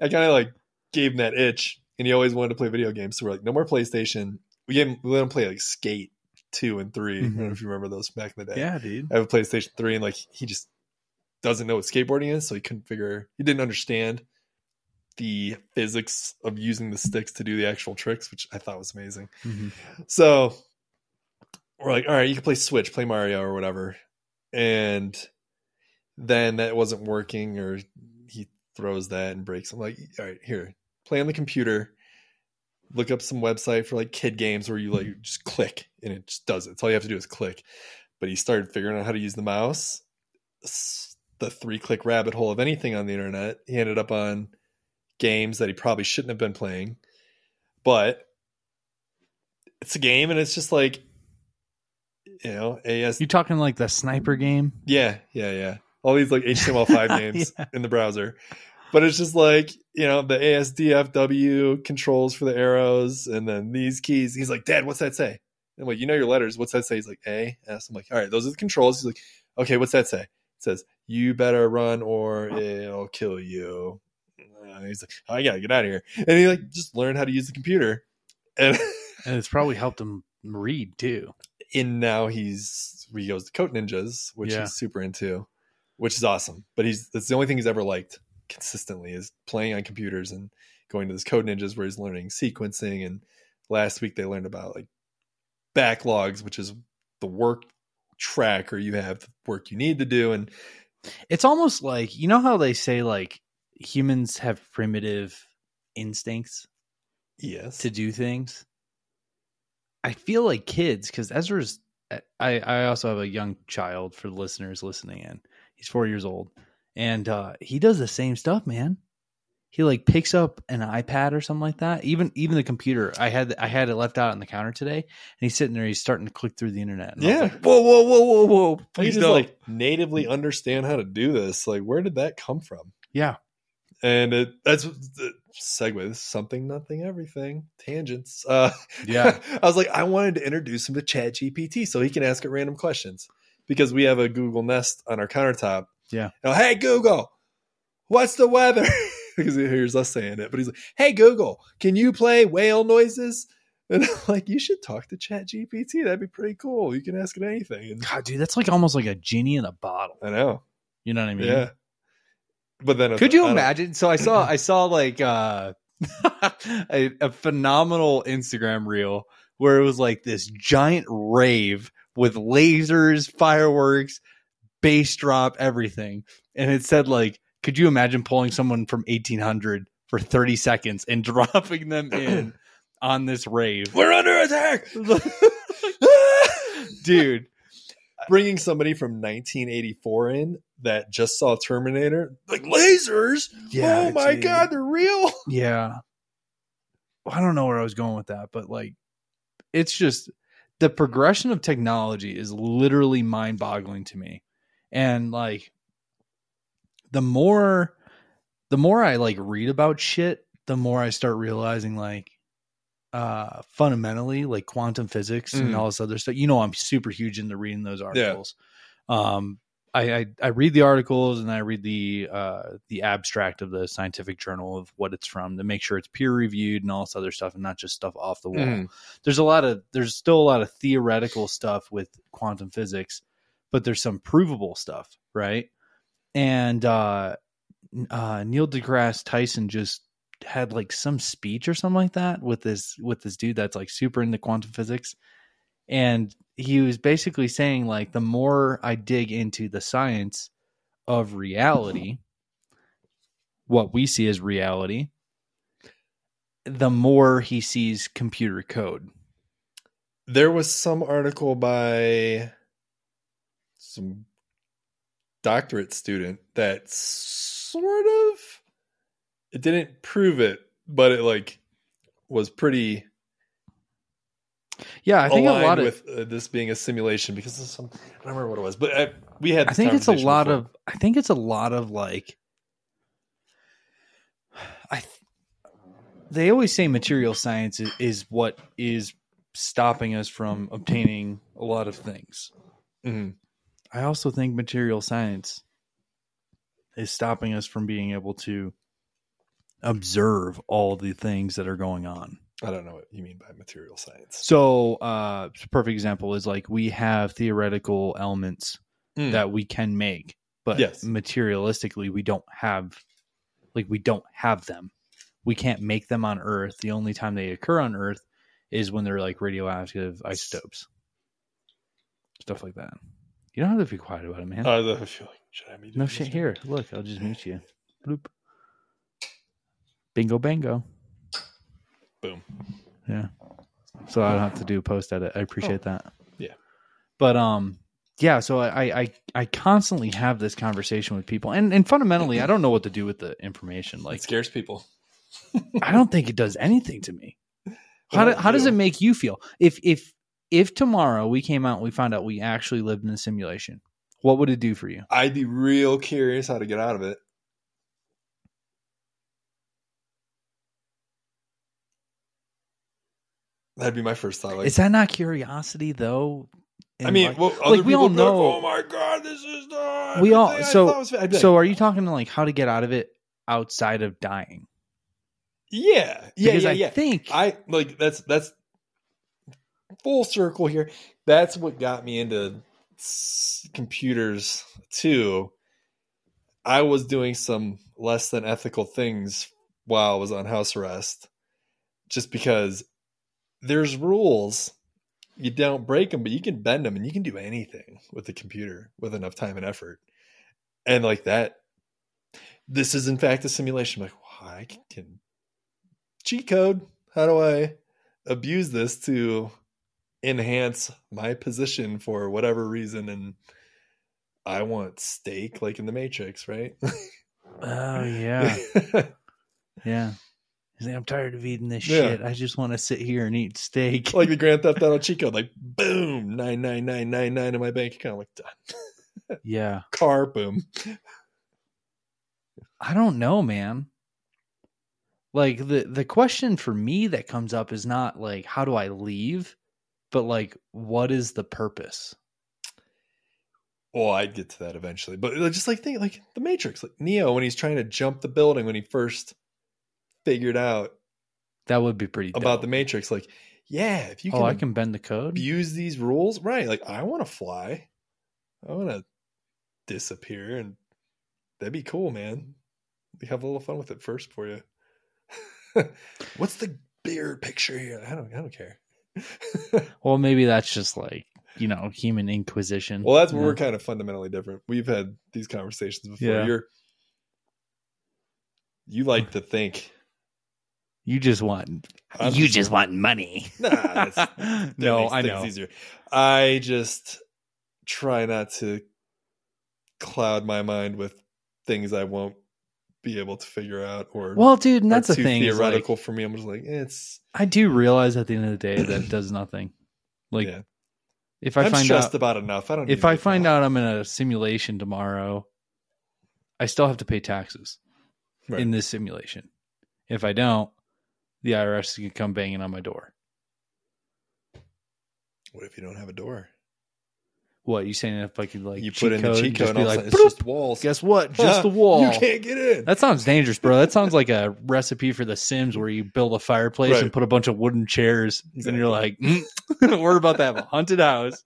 kind of like gave him that itch, and he always wanted to play video games. So we're like, no more PlayStation. We gave him, we let him play like Skate two and 3 I don't know Mhm. if you remember those back in the day. yeah, dude. I have a PlayStation 3 and like he just doesn't know what skateboarding is, so he couldn't figure he didn't understand the physics of using the sticks to do the actual tricks, which I thought was amazing. Mhm. So we're like, all right, you can play Switch, play Mario or whatever. And then that wasn't working, or he throws that and breaks. I'm like, all right, here, play on the computer. Look up some website for like kid games where you like just click and it just does it. It's all you have to do is click. But he started figuring out how to use the mouse. The three click rabbit hole of anything on the internet. He ended up on games that he probably shouldn't have been playing. But it's a game and it's just like you know, AS You talking like the sniper game? yeah, yeah, yeah. All these like HTML5 games Yeah. in the browser. But it's just like, you know, the ASDFW controls for the arrows and then these keys. He's like, Dad, what's that say? I'm like, you know your letters. What's that say? He's like, A, S. I'm like, all right, those are the controls. He's like, okay, what's that say? Says, you better run or it'll kill you. And he's like, oh, I gotta get out of here. And he like just learned how to use the computer. And And it's probably helped him read too. and now he's he goes to Code Ninjas, which Yeah. he's super into, which is awesome. But he's that's the only thing he's ever liked consistently is playing on computers and going to this Code Ninjas where he's learning sequencing. And last week they learned about like backlogs, which is the work track or you have the work you need to do. And It's almost like you know how they say like humans have primitive instincts yes, to do things. I feel like kids because Ezra's. I I also have a young child for the listeners listening in. He's four years old, and uh, he does the same stuff, man. He like picks up an iPad or something like that. Even even the computer. I had I had it left out on the counter today, and he's sitting there. He's starting to click through the internet. Yeah. like, whoa, whoa, whoa, whoa, whoa! Please just don't. like natively understand how to do this. Like, where did that come from? yeah, and it, that's the segue. This is something, nothing, everything tangents. Uh, Yeah. I was like, I wanted to introduce him to Chat GPT so he can ask it random questions because we have a Google Nest on our countertop. Yeah. You know, hey Google, what's the weather? because he hears us saying it, but he's like, Hey Google, can you play whale noises? And I'm like, you should talk to Chat GPT. That'd be pretty cool. You can ask it anything. And God, dude, that's like almost like a genie in a bottle. I know. You know what I mean? Yeah. But then Could you I imagine? So I saw I saw like uh a, a phenomenal Instagram reel where it was like this giant rave with lasers, fireworks, bass drop, everything. And it said like, could you imagine pulling someone from 1800 for 30 seconds and dropping them in on this rave? We're under attack. Dude, bringing somebody from 1984 in that just saw Terminator, like lasers. Yeah, oh my dude. god, they're real. Yeah. I don't know where I was going with that, but like it's just the progression of technology is literally mind-boggling to me. And like the more the more I like read about shit, the more I start realizing like uh fundamentally like quantum physics and Mhm. all this other stuff. You know I'm super huge into reading those articles. Um I, I I read the articles and I read the uh, the abstract of the scientific journal of what it's from to make sure it's peer reviewed and all this other stuff and not just stuff off the wall. Mhm. There's a lot of there's still a lot of theoretical stuff with quantum physics, but there's some provable stuff, right? And uh, uh, Neil deGrasse Tyson just had like some speech or something like that with this with this dude that's like super into quantum physics. And he was basically saying like the more i dig into the science of reality what we see as reality the more he sees computer code. There was some article by some doctorate student that sort of it didn't prove it, but it like was pretty yeah i think a lot of with uh, this being a simulation because of some I don't remember what it was, but I, we had. I think it's a lot before. of I think it's a lot of like I th- they always say material science is, is what is stopping us from obtaining a lot of things. Mhm. I also think material science is stopping us from being able to observe all the things that are going on. I don't know what you mean by material science. So, uh, a perfect example is like we have theoretical elements Mm. that we can make, but Yes. materialistically, we don't have, like, we don't have them. We can't make them on Earth. The only time they occur on Earth is when they're like radioactive isotopes, stuff like that. You don't have to be quiet about it, man. I have a feeling. Should I doing no shit. Here, look, I'll just mute you. Bloop. Bingo, bango. Boom. Yeah. So I don't have to do post edit. I appreciate that. Oh. Yeah. But um yeah, so I, I I constantly have this conversation with people and, and fundamentally I don't know what to do with the information. Like, It scares people. I don't think it does anything to me. How do, how does it make you feel? If if if tomorrow we came out and we found out we actually lived in a simulation, what would it do for you? I'd be real curious how to get out of it. That'd be my first thought. Like, Is that not curiosity though? I mean, like- well, like, we people all would be like, know- oh my god, this is the We all- so- was fa-" like, so are you talking to like how to get out of it outside of dying? yeah, yeah, Because yeah, I yeah. think I like that's that's full circle here. That's what got me into computers too. I was doing some less than ethical things while I was on house arrest, just because there's rules. You don't break them, but you can bend them, and you can do anything with the computer with enough time and effort. And like that, this is in fact a simulation. I'm like, wow, I can cheat code. How do I abuse this to enhance my position for whatever reason? And I want steak like in the Matrix, right? Oh yeah. Yeah. Like, I'm tired of eating this Yeah. shit. I just want to sit here and eat steak. like the Grand Theft Auto Chico, like boom, nine nine nine nine nine in my bank account, like done. yeah. Car boom. I don't know, man. Like the the question for me that comes up is not like how do I leave, but like what is the purpose? Well, I'd get to that eventually, but just like think like the Matrix, like Neo when he's trying to jump the building when he first figured out That would be pretty about dope. the Matrix, like yeah, if you can, oh, I can bend the code. use these rules, right? Like I want to fly, I want to disappear, and that'd be cool, man. We have a little fun with it first for you. What's the bigger picture here? I don't, I don't care. Well, maybe that's just like you know human inquisition. Well, that's where you we're kind of fundamentally different. We've had these conversations before. Yeah. You're you like to think. You just want I'm you just want money. Nah, no, I know. Easier. I just try not to cloud my mind with things I won't be able to figure out or Well, dude, and that's the thing. is, like, theoretical for me. I'm just like it's I do realize at the end of the day that it does nothing. Like yeah. if I I'm find out about enough. I don't. if I find out I'm in a simulation tomorrow, I still have to pay taxes Right. in this simulation. If I don't, the IRS can come banging on my door. what if you don't have a door? What you saying? If I could like you put in the cheat just code, be and all like, it's just walls. guess what? Just the wall. You can't get in. That sounds dangerous, bro. That sounds like a recipe for The Sims where you build a fireplace Right. and put a bunch of wooden chairs, and you're like, Exactly. mm, "We're about that haunted house."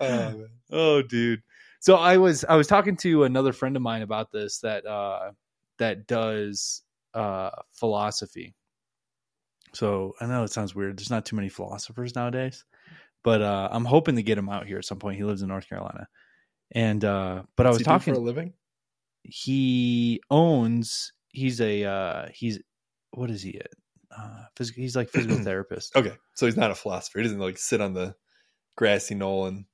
Oh. Oh, dude. So I was I was talking to another friend of mine about this that uh that does uh philosophy. So I know it sounds weird. There's not too many philosophers nowadays, but uh I'm hoping to get him out here at some point. He lives in North Carolina. And uh but I was talking for a living. he owns he's a uh he's what is he at? Uh phys- he's like physical therapist. Okay, so he's not a philosopher. He doesn't like sit on the grassy knoll and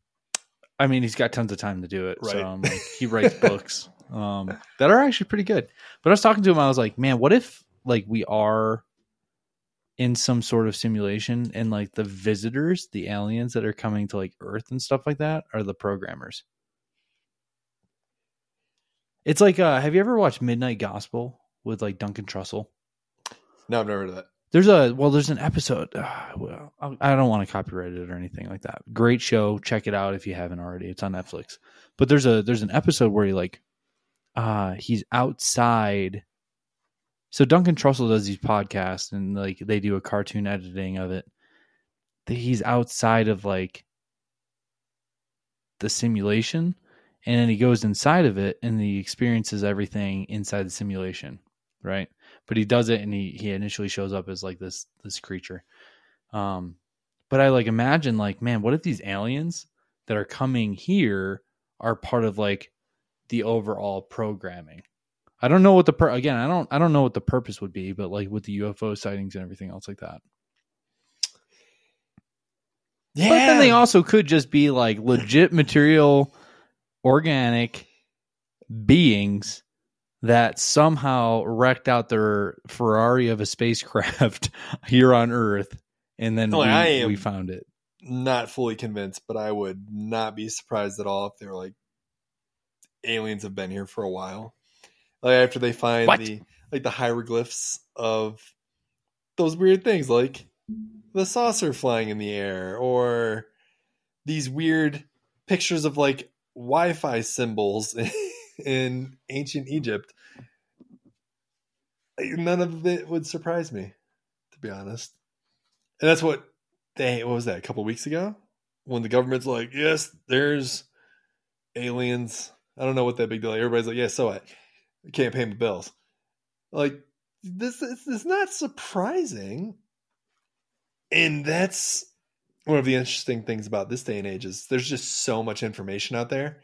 I mean, he's got tons of time to do it. So Right. um, like, he writes books um, that are actually pretty good. But I was talking to him. I was like, man, what if like we are in some sort of simulation and like the visitors, the aliens that are coming to like Earth and stuff like that, are the programmers. It's like, uh, have you ever watched Midnight Gospel with like Duncan Trussell? no, I've never heard of that. There's a well, there's an episode. Uh, well, I I don't want to copyright it or anything like that. Great show. Check it out if you haven't already. It's on Netflix. But there's a there's an episode where he like, uh, he's outside. So Duncan Trussell does these podcasts and like they do a cartoon editing of it. He's outside of like the simulation, and then he goes inside of it and he experiences everything inside the simulation, right? but he does it and he he initially shows up as like this this creature um but i like imagine like man what if these aliens that are coming here are part of like the overall programming i don't know what the per- again i don't i don't know what the purpose would be but like with the ufo sightings and everything else like that Yeah, but then they also could just be like legit material organic beings that somehow wrecked out their Ferrari of a spacecraft here on Earth, and then Oh, we, I am- we found it. not fully convinced, but I would not be surprised at all if they were like aliens have been here for a while. Like after they find What? the like the hieroglyphs of those weird things like the saucer flying in the air or these weird pictures of like Wi-Fi symbols in ancient Egypt. None of it would surprise me, to be honest. And that's what they what was that a couple weeks ago when the government's like, yes, there's aliens. I don't know what that big deal. Everybody's like, yeah, so what? I can't pay my bills. Like this is it's not surprising, and that's one of the interesting things about this day and age is there's just so much information out there,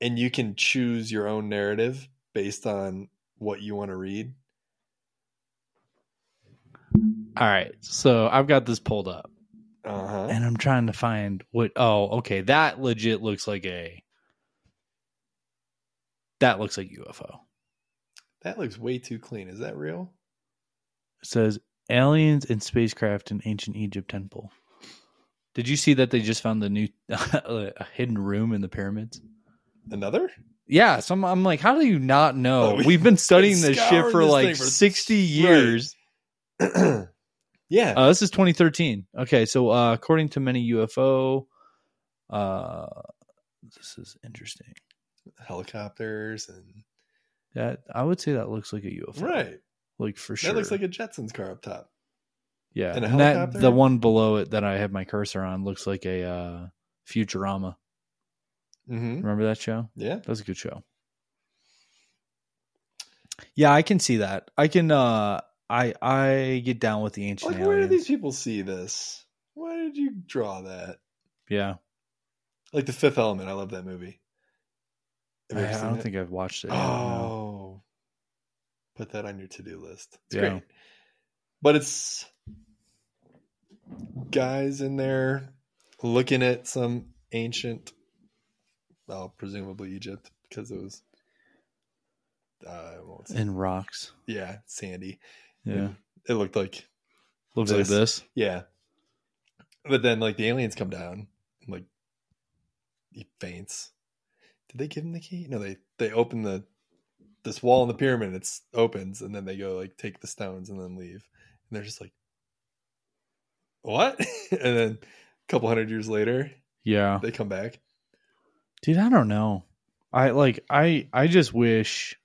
and you can choose your own narrative based on what you want to read. All right, so I've got this pulled up, Uh huh. and I'm trying to find what. Oh, okay, that legit looks like a. That looks like UFO. That looks way too clean. Is that real? It says aliens and spacecraft in ancient Egypt temple. Did you see that they just found the new a hidden room in the pyramids? Another? Yeah, so I'm, I'm like, how do you not know? Oh, we- We've been studying this shit for this like for- 60 Right. years. yeah. Uh, this is 2013. Okay, so uh, according to many UFO, uh, this is interesting. Helicopters and That I would say that looks like a UFO, right. Like for sure. That looks like a Jetsons car up top. yeah. and a And that the one below it that I have my cursor on looks like a uh, Futurama. Mm-hmm. Remember that show? Yeah. That was a good show. Yeah, I can see that. I can. uh I I get down with the ancient Like, where aliens. these people see this? Why did you draw that? Yeah, Like the Fifth Element. I love that movie. I, I don't it? think I've watched it. yet, no. Put that on your to-do list. It's Yeah. great, but it's guys in there looking at some ancient, well, presumably Egypt because it was, uh, rocks. yeah, sandy. Yeah, And it looked like looks like This. this. yeah, but then like the aliens come down, like he faints. Did they give him the key? No, they they open the this wall in the pyramid. It opens, and then they go like take the stones and then leave. And they're just like, what? and then a couple hundred years later, Yeah, they come back. Dude, I don't know. I like I I just wish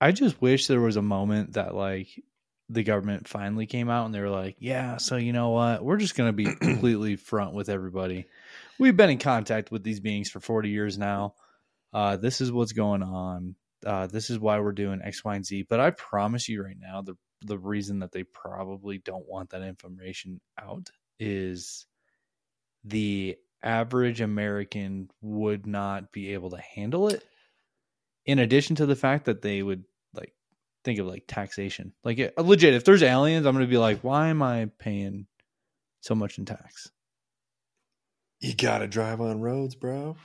I just wish there was a moment that like the government finally came out and they were like, "Yeah, so you know what? We're just going to be completely front with everybody. We've been in contact with these beings for 40 years now. Uh this is what's going on. Uh this is why we're doing X, Y, and Z. But I promise you right now, the the reason that they probably don't want that information out is the average American would not be able to handle it. In addition to the fact that they would like think of like taxation, like it, legit, if there's aliens, I'm going to be like, why am I paying so much in tax? You gotta drive on roads, bro.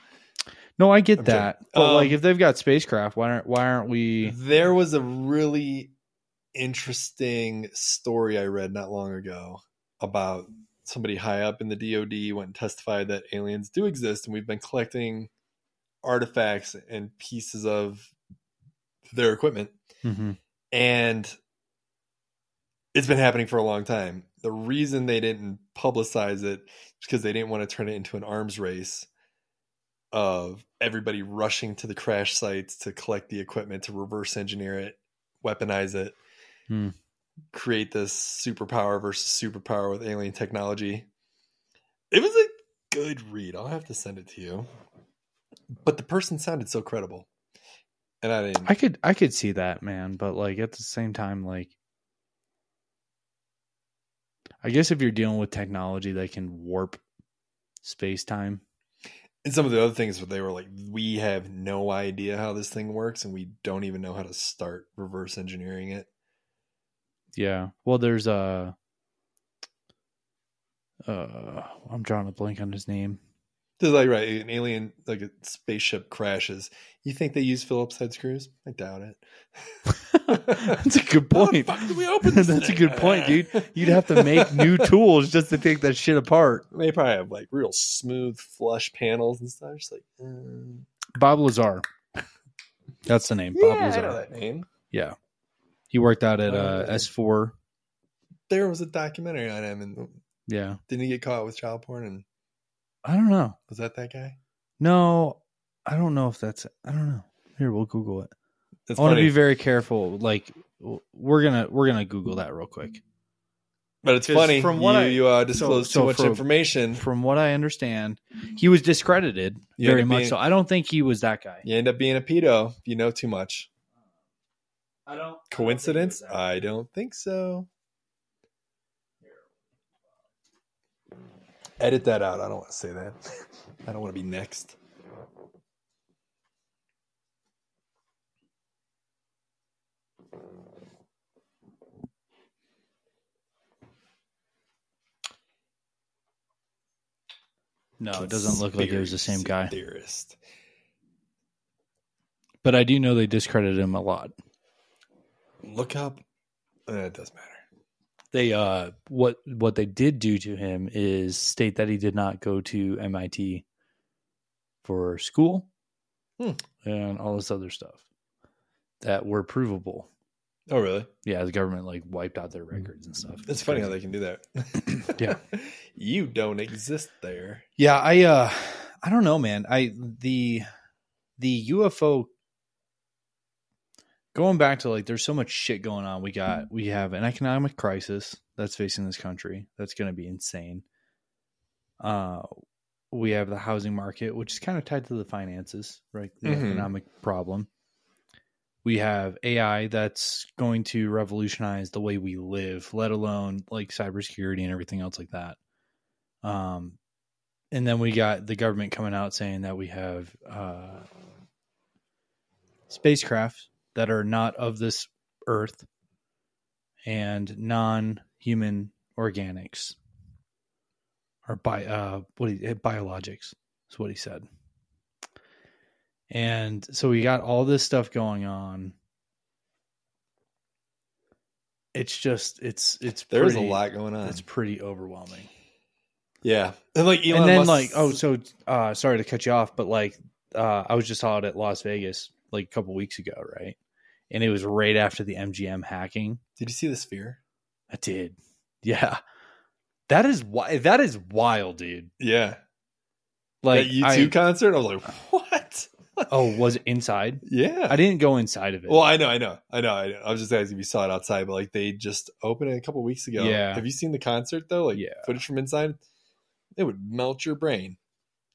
No, I get I'm joking. that, but Um, like if they've got spacecraft, why aren't why aren't we? There was a really interesting story I read not long ago about somebody high up in the DoD went and testified that aliens do exist, and we've been collecting artifacts and pieces of their equipment, Mhm. and it's been happening for a long time. The reason they didn't publicize it is because they didn't want to turn it into an arms race of everybody rushing to the crash sites to collect the equipment to reverse engineer it, weaponize it, Hmm. create this superpower versus superpower with alien technology. It was a good read. I'll have to send it to you. But the person sounded so credible. And I didn't I could I could see that, man, but like at the same time, like I guess if you're dealing with technology that can warp space time, and some of the other things where they were like, we have no idea how this thing works and we don't even know how to start reverse engineering it. yeah. Well, there's a. Uh, I'm drawing a blank on his name. There's like right, an alien like a spaceship crashes. You think they use Phillips head screws? I doubt it. That's a good point. the fuck do we open this That's a good point, dude. You'd have to make new tools just to take that shit apart. They probably have like real smooth, flush panels and stuff. Just like, uh, Bob Lazar. That's the name. Bob yeah, I Lazar. know that name. Yeah. He worked out at uh, Oh. S4. There was a documentary on him, and Yeah. didn't he get caught with child porn? And I don't know. was that that guy? No, I don't know if that's. I don't know. Here, we'll Google it. That's I want to be very careful. Like, we're gonna we're gonna Google that real quick. but it's funny. from what you, I- you uh, disclose so too much for- information. From what I understand, he was discredited You very much. being- so I don't think he was that guy. You end up being a pedo if you know too much. I don't. Coincidence? I don't think so. Edit that out. I don't want to say that. I don't want to be next. No, it doesn't look like it was the same guy. Theorist. But I do know they discredited him a lot. Look up. Uh, it doesn't matter. They uh, what what they did do to him is state that he did not go to MIT for school Hmm. and all this other stuff that were provable. Oh, really? Yeah, the government like wiped out their records and stuff. It's funny how they can do that. Yeah. you don't exist there. Yeah, I uh I don't know, man. I the the UFO going back to like there's so much shit going on. We got we have an economic crisis that's facing this country that's going to be insane. Uh we have the housing market which is kind of tied to the finances, right? The Mhm. economic problem. We have AI that's going to revolutionize the way we live, let alone like cybersecurity and everything else like that. Um, and then we got the government coming out saying that we have uh, spacecraft that are not of this earth and non-human organics or bi- uh, what he, biologics is what he said. And so we got all this stuff going on. It's just it's it's There's a lot going on. It's pretty overwhelming yeah. And like Elon and then Musk- like oh so uh sorry to cut you off but like uh i was just out at las vegas like a couple weeks ago right and it was right after the mgm hacking did you see the sphere? i did yeah that is why that is wild dude Yeah. Like that U2 I- concert. I was like, what? oh, was it inside? Yeah. I didn't go inside of it. Well, I know, I know, I know. I, know. I was just asking if you saw it outside, but like they just opened it a couple weeks ago. Yeah. Have you seen the concert though? Like Yeah. footage from inside? It would melt your brain.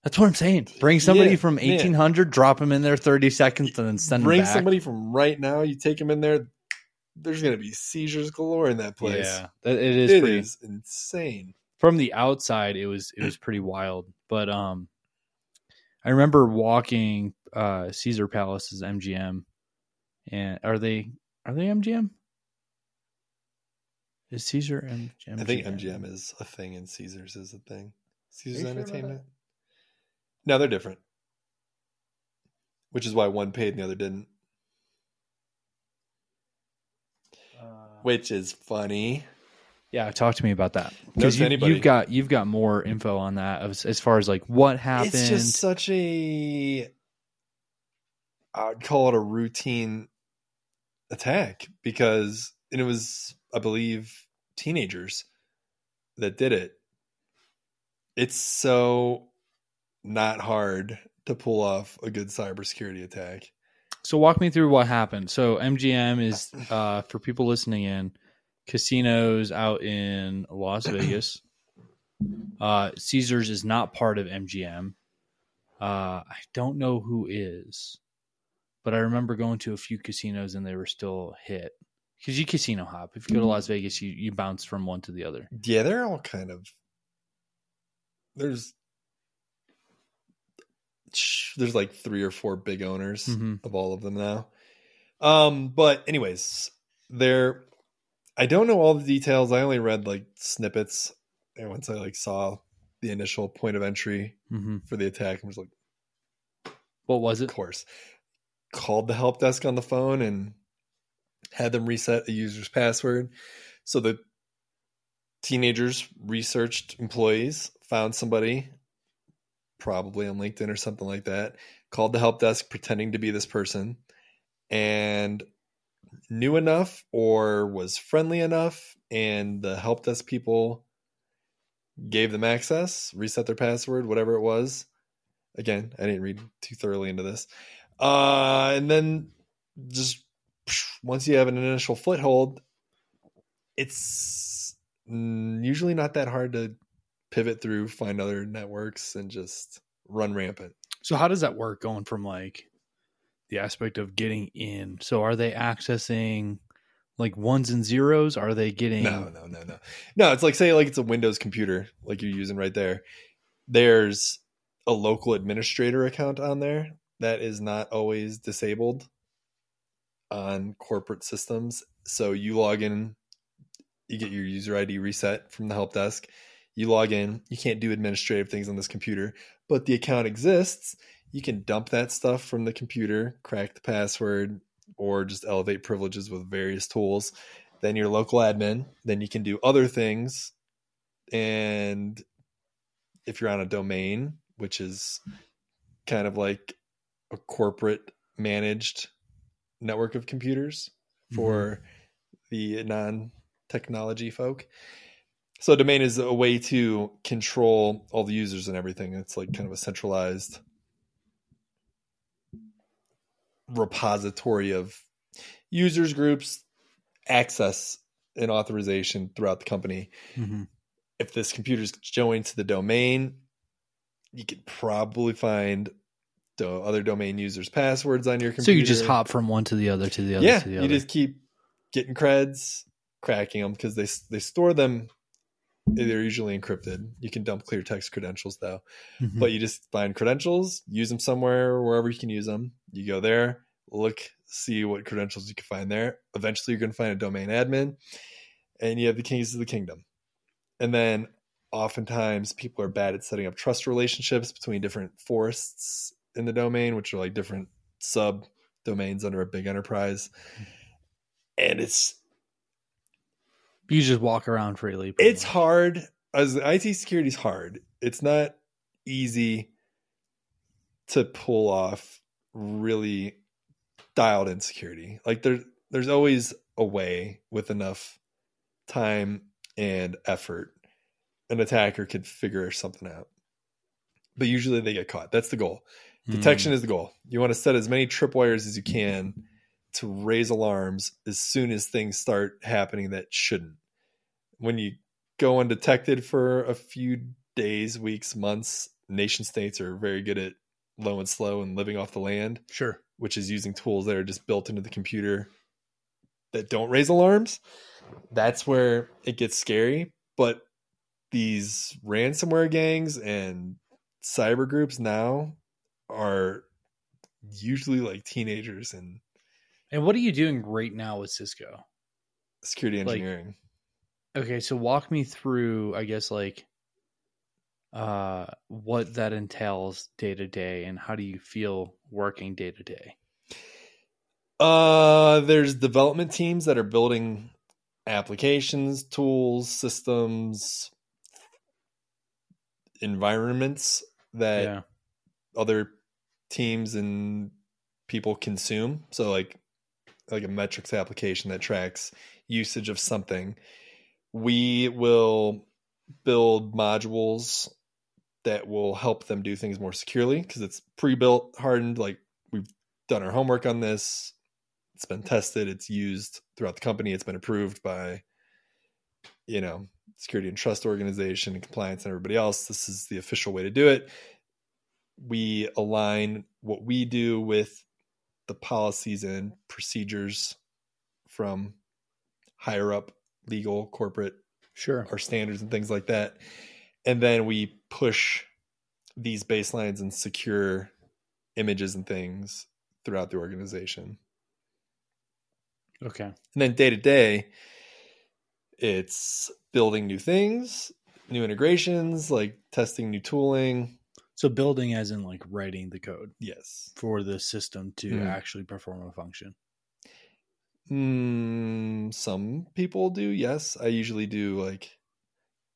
That's what I'm saying. Bring somebody Yeah, from yeah. 1800, drop them in there 30 seconds, and then send Bring somebody from right now. You take them in there. There's going to be seizures galore in that place. Yeah, that- it is It pretty. is insane. From the outside, it was it was pretty wild. But um, I remember walking uh Caesar Palace's MGM, and are they are they MGM? Is Caesar MGM? I think MGM is a thing and Caesars is a thing. Caesars sure about Entertainment. No, they're different. Which is why one paid and the other didn't. Uh, Which is funny. Yeah, talk to me about that because to you, you've got you've got more info on that as, as far as like what happened. It's just such a I'd call it a routine attack because and it was I believe teenagers that did it. It's so not hard to pull off a good cybersecurity attack. So walk me through what happened. So MGM is uh, for people listening in casinos out in Las Vegas. Uh, Caesars is not part of MGM. Uh, I don't know who is, but I remember going to a few casinos and they were still hit because you casino hop. If you go to Las Vegas, you you bounce from one to the other. Yeah, they're all kind of there's there's like three or four big owners Mhm. of all of them now. Um, but anyways, there I don't know all the details. I only read like snippets and once I like saw the initial point of entry hmm for the attack, I was like, What was of it? course. Called the help desk on the phone and had them reset a user's password. So the teenagers researched employees, found somebody, probably on LinkedIn or something like that, called the help desk pretending to be this person, and knew enough or was friendly enough, and the help desk people gave them access, reset their password, whatever it was. Again, I didn't read too thoroughly into this. Uh, and then just once you have an initial foothold, it's usually not that hard to pivot through, find other networks, and just run rampant. So how does that work going from like the aspect of getting in? So are they accessing like ones and zeros? Are they getting No, no, no, no. No, it's like say like it's a Windows computer, like you're using right there. There's a local administrator account on there that is not always disabled on corporate systems. So you log in, you get your user ID reset from the help desk. You log in, you can't do administrative things on this computer, but the account exists. You can dump that stuff from the computer, crack the password, or just elevate privileges with various tools. Then your local admin then you can do other things. And if you're on a domain which is kind of like a corporate managed network of computers for mm-hmm. the non technology folk so a domain is a way to control all the users and everything. It's like kind of a centralized repository of users groups access and authorization throughout the company. Mhm. if this computer's joined to the domain you could probably find do- other domain users passwords on your computer So you just hop from one to the other to the other yeah to the you just keep getting creds cracking them because they they store them they're usually encrypted you can dump clear text credentials though Mhm. but you just find credentials, use them somewhere, wherever you can use them. You go there, look, see what credentials you can find there. Eventually, you're going to find a domain admin, and you have the keys to the kingdom. And then, oftentimes, people are bad at setting up trust relationships between different forests in the domain, which are like different sub domains under a big enterprise. And it's you just walk around freely. it's much. hard as IT security is hard. It's not easy to pull off really dialed in security. Like there there's always a way with enough time and effort an attacker could figure something out. but usually they get caught. That's the goal. Hmm. Detection is the goal. You want to set as many tripwires as you can to raise alarms as soon as things start happening that shouldn't. When you go undetected for a few days, weeks, months, nation states are very good at low and slow and living off the land, Sure. which is using tools that are just built into the computer that don't raise alarms. That's where it gets scary. But these ransomware gangs and cyber groups now are usually like teenagers and And what are you doing right now with Cisco? security Like- engineering. Okay, so walk me through, I guess, like uh what that entails day to day and how do you feel working day to day? Uh, there's development teams that are building applications, tools, systems, environments that Yeah. other teams and people consume. So like like a metrics application that tracks usage of something. We will build modules that will help them do things more securely because it's pre-built, hardened. Like we've done our homework on this. It's been tested. It's used throughout the company. It's been approved by, you know, security and trust organization and compliance and everybody else. This is the official way to do it. We align what we do with the policies and procedures from higher up legal, corporate, Sure. our standards and things like that. And then we push these baselines and secure images and things throughout the organization. Okay. And then day to day, it's building new things, new integrations, like testing new tooling. So building as in like writing the code Yes. for the system to Mhm. actually perform a function. Mm, some people do, yes. I usually do like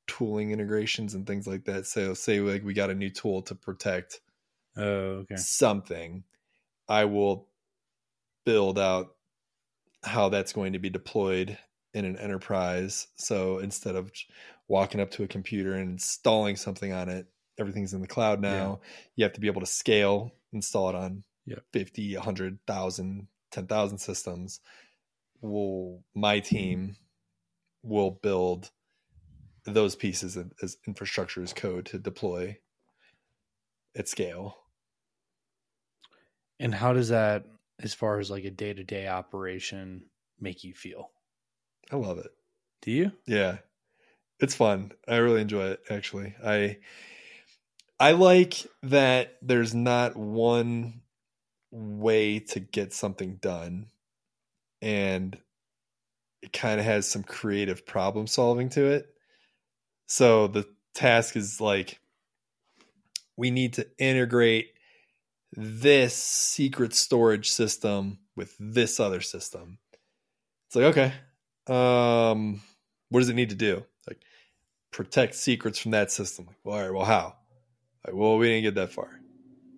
tooling integrations and things like that. So say like we got a new tool to protect Oh, okay. something, I will build out how that's going to be deployed in an enterprise. So instead of walking up to a computer and installing something on it, everything's in the cloud now. You have to be able to scale, install it on Yep. 50, 100,000, 10,000 systems. Will my team will build those pieces as- as infrastructure as code to deploy at scale. And how does that as far as like a day-to-day operation make you feel? I love it. Do you? Yeah. It's fun. I really enjoy it actually. I I like that there's not one way to get something done and it kind of has some creative problem solving to it. So the task is like we need to integrate this secret storage system with this other system. It's like, okay, um, what does it need to do? Like protect secrets from that system. Like, well, all right, well, how? Like, well, we didn't get that far.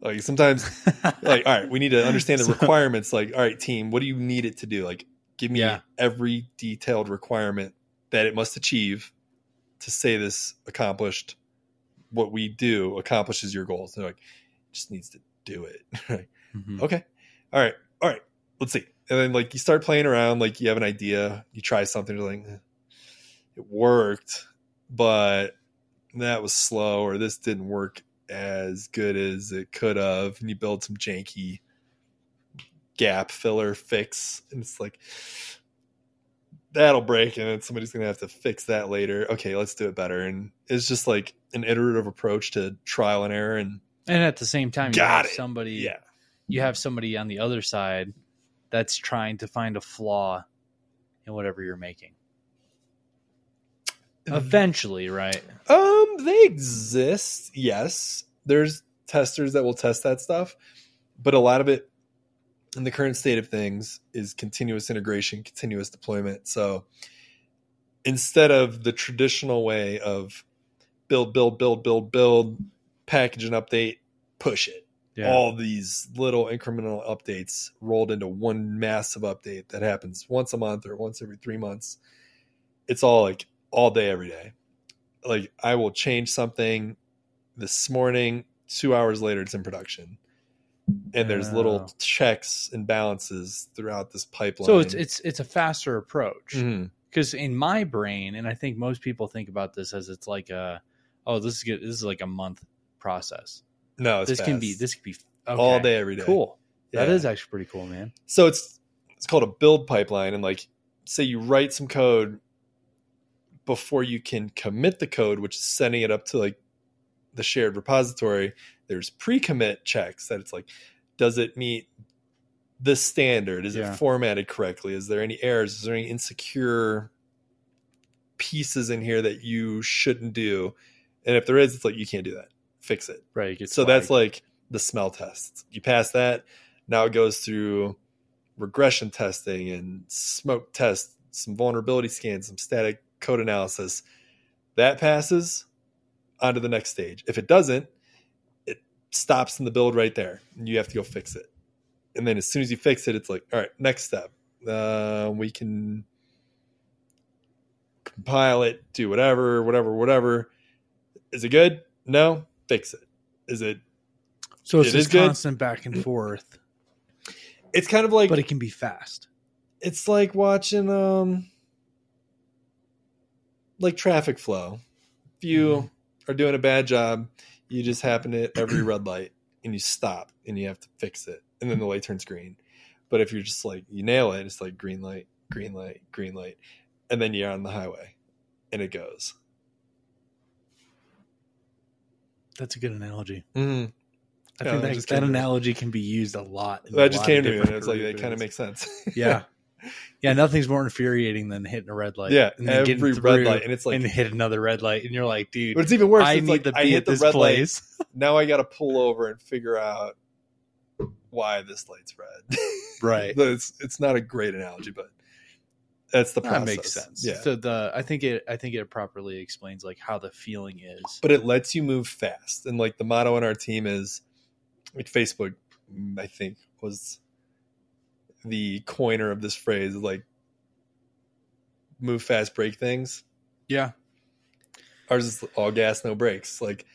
Like sometimes, like, all right, we need to understand the So- requirements. Like, all right, team, what do you need it to do? Like, give me Yeah. every detailed requirement that it must achieve to say this accomplished. What we do accomplishes your goals. They're like, it just needs to do it. Mhm. okay all right all right let's see and then like you start playing around like you have an idea you try something you're like "Eh, it worked but that was slow or this didn't work as good as it could have and you build some janky gap filler fix and it's like that'll break and then somebody's gonna have to fix that later okay let's do it better and it's just like an iterative approach to trial and error and And at the same time, you Got have it. somebody yeah you have somebody on the other side that's trying to find a flaw in whatever you're making. Eventually, right? Um, they exist. Yes, there's testers that will test that stuff, but a lot of it in the current state of things is continuous integration, continuous deployment. So instead of the traditional way of build, build, build, build, build, package and update, push it. All these little incremental updates rolled into one massive update that happens once a month or once every three months. It's all like all day, every day. Like I will change something this morning two hours later it's in production and there's little Oh. checks and balances throughout this pipeline So it's it's it's a faster approach. Mm-hmm. Because in my brain, and I think most people think about this as it's like a, oh, this is good. This is like a month process. no it's this can be this could be all day every day Cool. That Yeah. is actually pretty cool, man. so it's it's called a build pipeline and like say you write some code before you can commit the code which is sending it up to like the shared repository there's pre-commit checks that it's like does it meet the standard is Yeah. it formatted correctly is there any errors is there any insecure pieces in here that you shouldn't do and if there is it's like you can't do that fix it Right. it so that's like the smell test. You pass that, now it goes through regression testing and smoke tests, some vulnerability scans, some static code analysis. That passes onto the next stage. If it doesn't, it stops in the build right there, and you have to go fix it. And then as soon as you fix it, it's like, all right, next step. Uh, we can compile it, do whatever, whatever, whatever. Is it good? No, fix it. Is it so it's it this is good. constant back and forth, it's kind of like but it can be fast. it's like watching um like traffic flow if you Mm-hmm. are doing a bad job you just happen to every red light and you stop and you have to fix it and then the light turns green but if you're just like you nail it it's like green light green light green light and then you're on the highway and it goes That's a good analogy. mm-hmm. I Yeah, think that that, just that came to me. analogy can be used a lot. that just came to me and it's like it kind of makes sense Yeah. Yeah, nothing's more infuriating than hitting a red light. yeah and then getting every red light and it's like and hit another red light, and you're like, dude, but it's even worse I need like to I be hit at the this red light place. now I got to pull over and figure out why this light's red. Right. it's it's not a great analogy, but that's the process. That makes sense. Yeah, So the I think it I think it properly explains like how the feeling is. but it lets you move fast, and like the motto on our team is, like Facebook, I think was the coiner of this phrase, like move fast, break things. yeah. Ours is all gas, no brakes. Like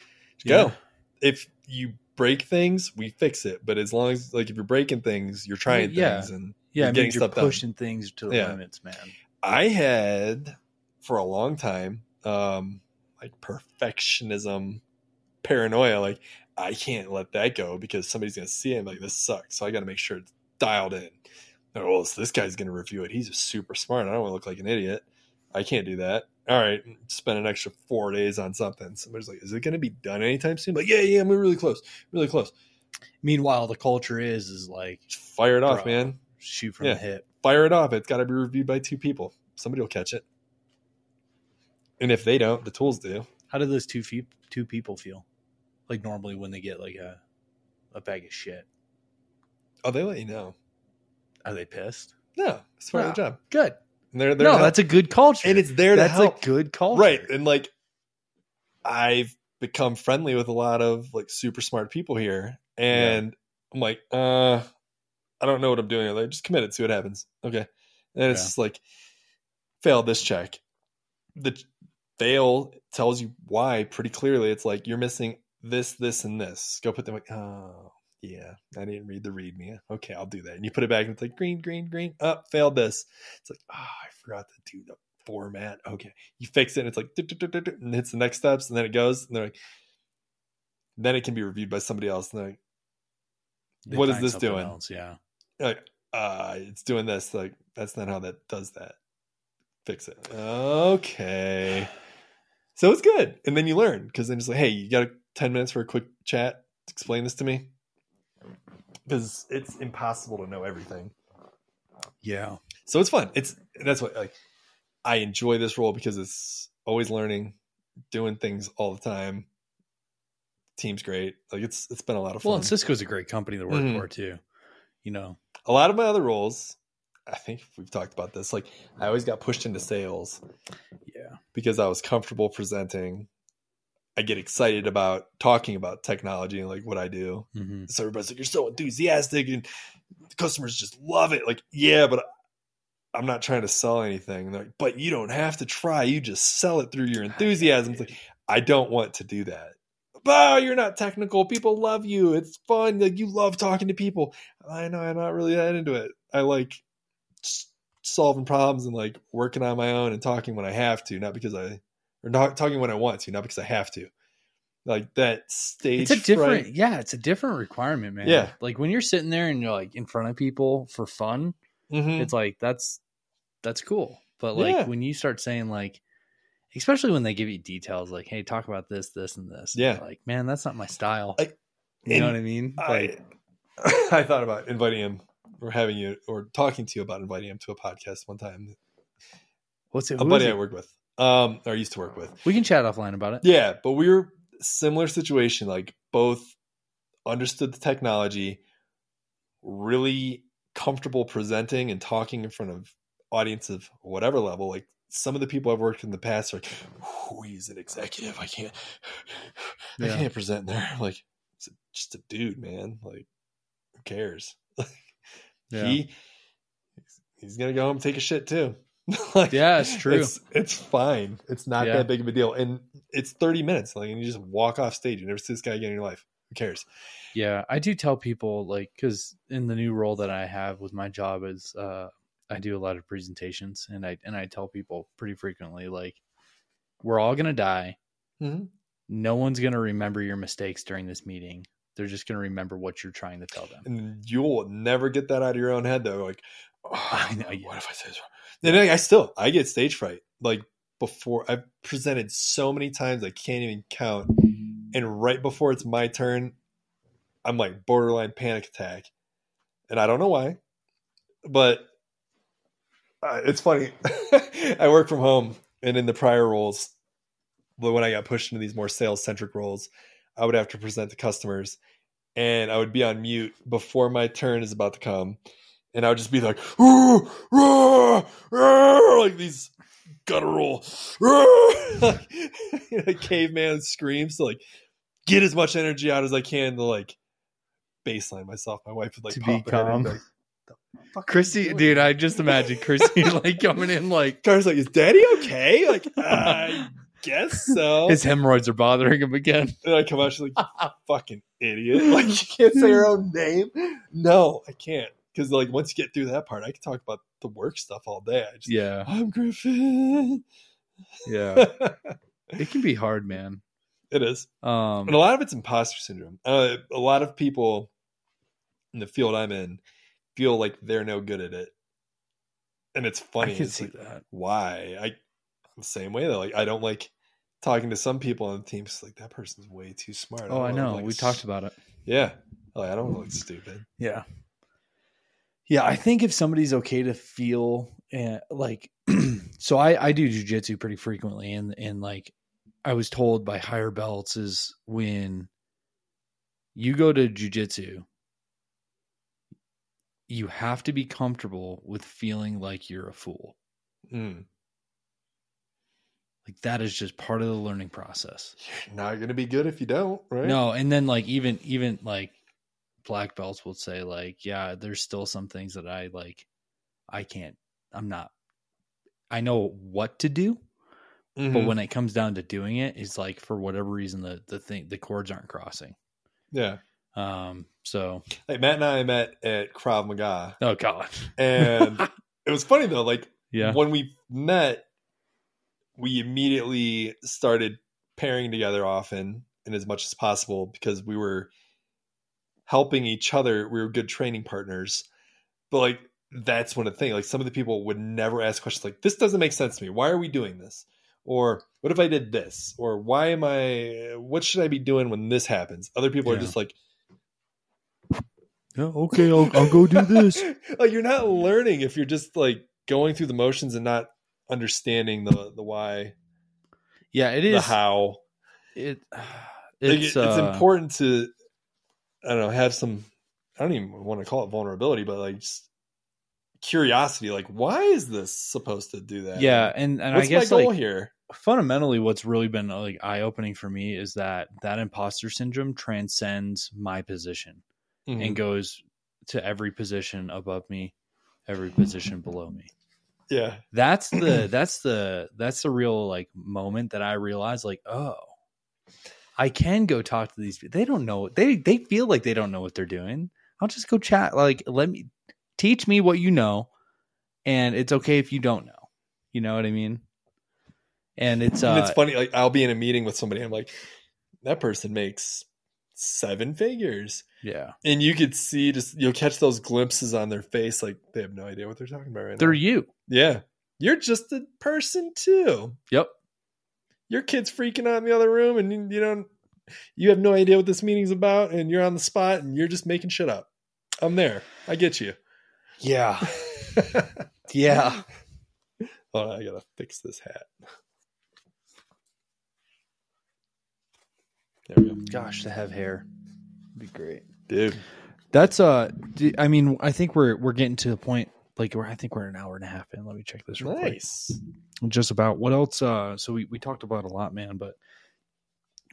Yeah. go. If you break things, we fix it. But as long as like if you're breaking things, you're trying Yeah. things and Yeah, You're getting you're stuff done. pushing things to the Yeah. limits, man. I had for a long time, um, like perfectionism, paranoia. Like I can't let that go because somebody's gonna see it. and like this sucks, so I got to make sure it's dialed in. Oh, well, so this guy's gonna review it. He's super smart. I don't want to look like an idiot. I can't do that. All right, spend an extra four days on something. Somebody's like, "Is it gonna be done anytime soon?" Like, yeah, yeah, we're really close, really close. Meanwhile, the culture is is like Just fire it off, man. shoot from Yeah. the hip. fire it off. It's got to be reviewed by two people. Somebody will catch it. And if they don't, the tools do. How do those two fe- two people feel? Like normally when they get like a a bag of shit, Oh, they let you know. are they pissed? No, it's part of the job. Good. And they're, they're no, help. that's a good culture. and it's there to that's help. a good culture. right. And like, I've become friendly with a lot of like super smart people here, and I'm like, uh, I don't know what I'm doing. Like, just commit it, see what happens. Okay, and it's Yeah. just like, fail this check. The fail tells you why pretty clearly. It's like you're missing this, this, and this. Go put them like, oh yeah, I didn't read the read me. Okay, I'll do that. And you put it back, and it's like green, green, green. Up, failed this. It's like, oh, I forgot to do the format. Okay, you fix it, and it's like, and hits the next steps, and then it goes, and they're like, then it can be reviewed by somebody else, and they're like, They what is this doing? else, yeah. like uh it's doing this like that's not how that does that fix it okay so it's good and then you learn because then it's like hey you got 10 minutes for a quick chat explain this to me because it's impossible to know everything Yeah. so it's fun it's that's what like i enjoy this role because it's always learning doing things all the time team's great like it's it's been a lot of fun Well, and Cisco's a great company to work Mhm. for too. You know. a lot of my other roles i think we've talked about this like i always got pushed into sales Yeah. because i was comfortable presenting i get excited about talking about technology and like what i do hmm so everybody's like you're so enthusiastic and the customers just love it like yeah but i'm not trying to sell anything and they're like but you don't have to try you just sell it through your enthusiasm it's like i don't want to do that "Bah, you're not technical. People love you. It's fun. Like you love talking to people." I know I'm not really that into it. I like solving problems and like working on my own and talking when I have to, not because I or not talking when I want to, not because I have to. Like that stage. it's a different fright- yeah it's a different requirement man Yeah. like when you're sitting there and you're like in front of people for fun Mhm. it's like that's that's cool but like Yeah. when you start saying like especially when they give you details like hey talk about this this and this Yeah. like man that's not my style I- you know what i mean I, like I thought about inviting him or having you or talking to you about inviting him to a podcast one time. what's it, A buddy it? I worked with, um, or used to work with. we can chat offline about it Yeah, but we were similar situation. Like both understood the technology, really comfortable presenting and talking in front of audience of whatever level. Like some of the people I've worked with in the past are like, "Ooh, he's an executive. I can't, I can't present there. Like, it's just a dude, man. Like, who cares? Yeah. He, he's gonna go home and take a shit too. like, Yeah, it's true. It's, it's fine. It's not Yeah. that big of a deal, and it's thirty minutes. Like, and you just walk off stage. You never see this guy again in your life. Who cares? Yeah, I do tell people like because in the new role that I have with my job is uh, I do a lot of presentations and I and I tell people pretty frequently like we're all gonna die. Mhm. No one's gonna remember your mistakes during this meeting. They're just gonna remember what you're trying to tell them. And you'll never get that out of your own head though. Like, oh, I know, yeah. what if I say this wrong? Then I still I get stage fright. Like before, I've presented so many times I can't even count. And right before it's my turn, I'm like borderline panic attack, and I don't know why, but uh, it's funny. I work from home, and in the prior roles, but when I got pushed into these more sales centric roles, I would have to present to customers, and I would be on mute before my turn is about to come, and I would just be like, "Ooh, rah, rah," like these guttural, like, like caveman screams to like get as much energy out as I can to like baseline myself. My wife would like To be her head in and calm. like, "The fuck are you Christy, dude, I just imagine Christy like coming in like Carter's like, "Is Daddy okay?" Like, I guess so. his hemorrhoids are bothering him again. and I come out, she's like, "Fucking idiot! Like, you can't say her own name." No, I can't because like once you get through that part, I can talk about the work stuff all day. I just, Yeah, I'm Griffin. yeah. It can be hard, man. it is. Um, And a lot of it's imposter syndrome. Uh, a lot of people in the field I'm in feel like they're no good at it. And it's funny. I can It's see like, that. why? I I'm the same way though. Like I don't like talking to some people on the team. It's like that person's way too smart. Oh, I don't know. like, we talked about it. Yeah. Like I don't look stupid. Yeah. Yeah, I think if somebody's okay to feel uh, like so I I do jujitsu pretty frequently and and like I was told by higher belts is when you go to jujitsu you have to be comfortable with feeling like you're a fool. Mm. Like that is just part of the learning process. You're not gonna be good if you don't, right? No, and then like even even like black belts will say like, yeah, there's still some things that I like I can't I'm not I know what to do, Mhm. but when it comes down to doing it, it's like for whatever reason the the thing the chords aren't crossing. yeah. Um so Like Matt and I met at Krav Maga. oh god. And it was funny though, like Yeah. when we met, we immediately started pairing together often and as much as possible because we were helping each other. We were good training partners. But like that's one of the things. Like some of the people would never ask questions like, this doesn't make sense to me. Why are we doing this? Or what if I did this? Or why am I what should I be doing when this happens? Other people are just like Yeah, okay, I'll, I'll go do this. like you're not learning if you're just like going through the motions and not understanding the the why, Yeah, it is the how. it Like, it's, it- it's uh, important to I don't know have some I don't even want to call it vulnerability, but like just curiosity. Like, why is this supposed to do that? Yeah, and and what's I guess my goal like here? fundamentally what's really been like eye opening for me is that that imposter syndrome transcends my position Mhm. and goes to every position above me, every position below me. yeah, That's the that's the that's the real like moment that I realized like, oh, I can go talk to these people. They don't know. They they feel like they don't know what they're doing. I'll just go chat. Like, let me teach me what you know, and it's okay if you don't know. You know what I mean? And it's uh, and it's funny. Like I'll be in a meeting with somebody. I'm like, that person makes seven figures, yeah, and you could see just you'll catch those glimpses on their face, like they have no idea what they're talking about right they're now. you. Yeah, you're just a person too. Yep. Your kid's freaking out in the other room, and you, you don't. You have no idea what this meeting's about, and you're on the spot, and you're just making shit up. I'm there. I get you. Yeah, yeah. Hold on, I gotta fix this hat. There we go. Gosh, to have hair would be great. Dude. That's uh, I mean, I think we're we're getting to the point. Like, we're, I think we're an hour and a half in. Let me check this real quick. Nice. just about what else uh so we, we talked about a lot man but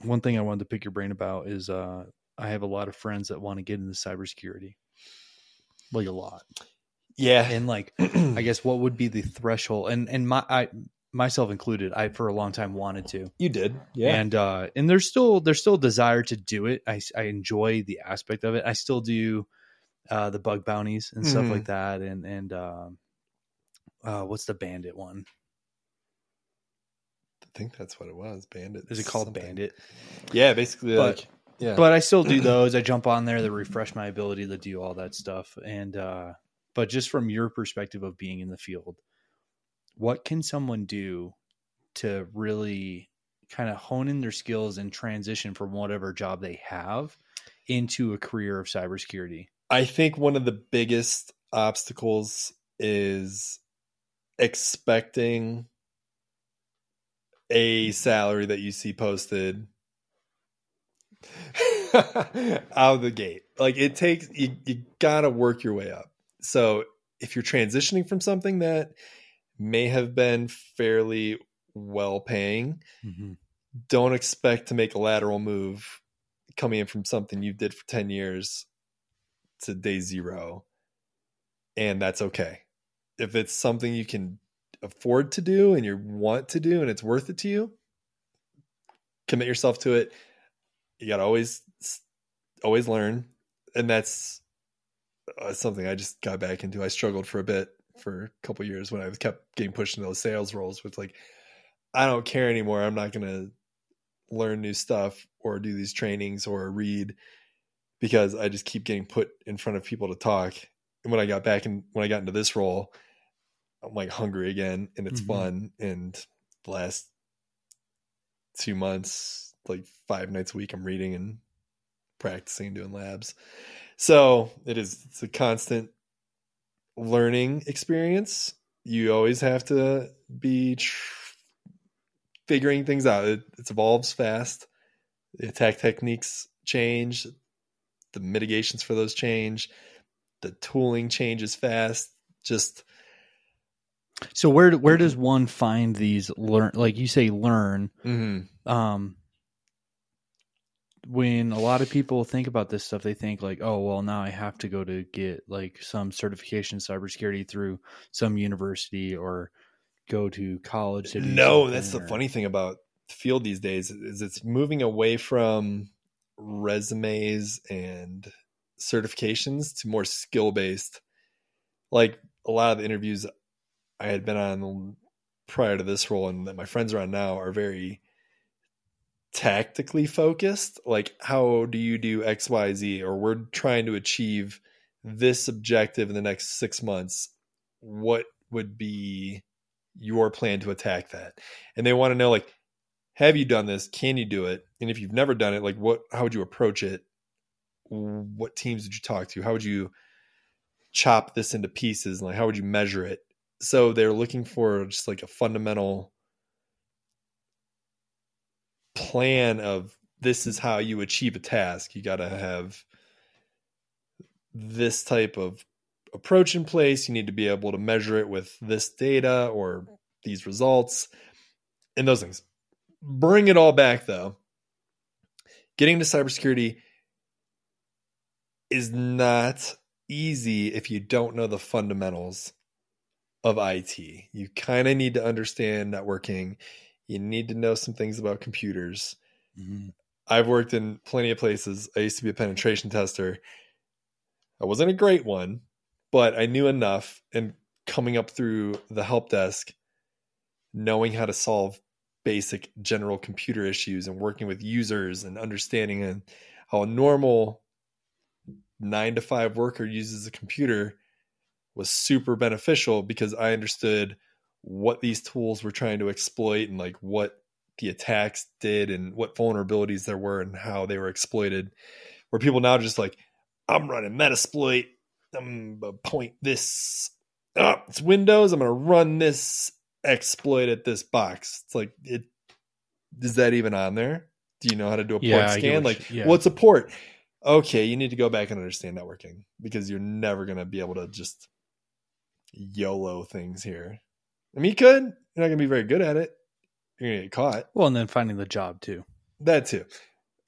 one thing i wanted to pick your brain about is uh i have a lot of friends that want to get into cybersecurity like a lot Yeah. and like i guess what would be the threshold and and my i myself included i for a long time wanted to you did. Yeah. and uh and there's still there's still a desire to do it i i enjoy the aspect of it i still do uh the bug bounties and stuff like that and and um uh what's the bandit one I think that's what it was. Bandit. is it called something. bandit Yeah, basically But- like yeah. but I still do those. I jump on there to refresh my ability to do all that stuff. And uh but just from your perspective of being in the field, what can someone do to really kind of hone in their skills and transition from whatever job they have into a career of cybersecurity? I think one of the biggest obstacles is expecting a salary that you see posted out of the gate. Like it takes you, you gotta work your way up. So if you're transitioning from something that may have been fairly well paying, mm-hmm. don't expect to make a lateral move coming in from something you did for 10 years to day zero. And that's okay. If it's something you can afford to do and you want to do and it's worth it to you, commit yourself to it. You got to always, always learn. And that's uh, something I just got back into. I struggled for a bit for a couple years when I was kept getting pushed into those sales roles with like, I don't care anymore. I'm not going to learn new stuff or do these trainings or read because I just keep getting put in front of people to talk. And when I got back and when I got into this role, I'm like hungry again and it's Mhm. fun. And the last two months, like five nights a week, I'm reading and practicing, and doing labs. So it is, it's a constant learning experience. You always have to be tr- figuring things out. It, it evolves fast. The attack techniques change. The mitigations for those change. The tooling changes fast. Just So where where does one find these learn like you say learn um when a lot of people think about this stuff they think like oh well now i have to go to get like some certification in cybersecurity through some university or go to college to no that's the funny thing about the field these days is it's moving away from resumes and certifications to more skill based like a lot of the interviews i had been on prior to this role and that my friends are on now are very tactically focused. Like how do you do xyz or we're trying to achieve this objective in the next six months. What would be your plan to attack that? And they want to know like have you done this? Can you do it? And if you've never done it like what how would you approach it? What teams did you talk to? How would you chop this into pieces? And like how would you measure it? So they're looking for just like a fundamental plan of this is how you achieve a task. You got to have this type of approach in place. You need to be able to measure it with this data or these results and those things bring it all back though getting to cybersecurity is not easy if you don't know the fundamentals of IT. You kind of need to understand networking. You need to know some things about computers. Mhm. I've worked in plenty of places. I used to be a penetration tester. I wasn't a great one, but I knew enough. And coming up through the help desk, knowing how to solve basic general computer issues and working with users and understanding how a normal nine to five worker uses a computer was super beneficial because I understood what these tools were trying to exploit and like what the attacks did and what vulnerabilities there were and how they were exploited. Where people now just like, I'm running Metasploit. I'm gonna point this. It's Windows. I'm gonna run this exploit at this box. It's like it is that even on there? Do you know how to do a port Yeah, scan? what Like you- yeah. what's a port? Okay, you need to go back and understand networking because you're never gonna be able to just YOLO things here. I mean you could. You're not gonna be very good at it. You're gonna get caught. Well, and then finding the job too. That too.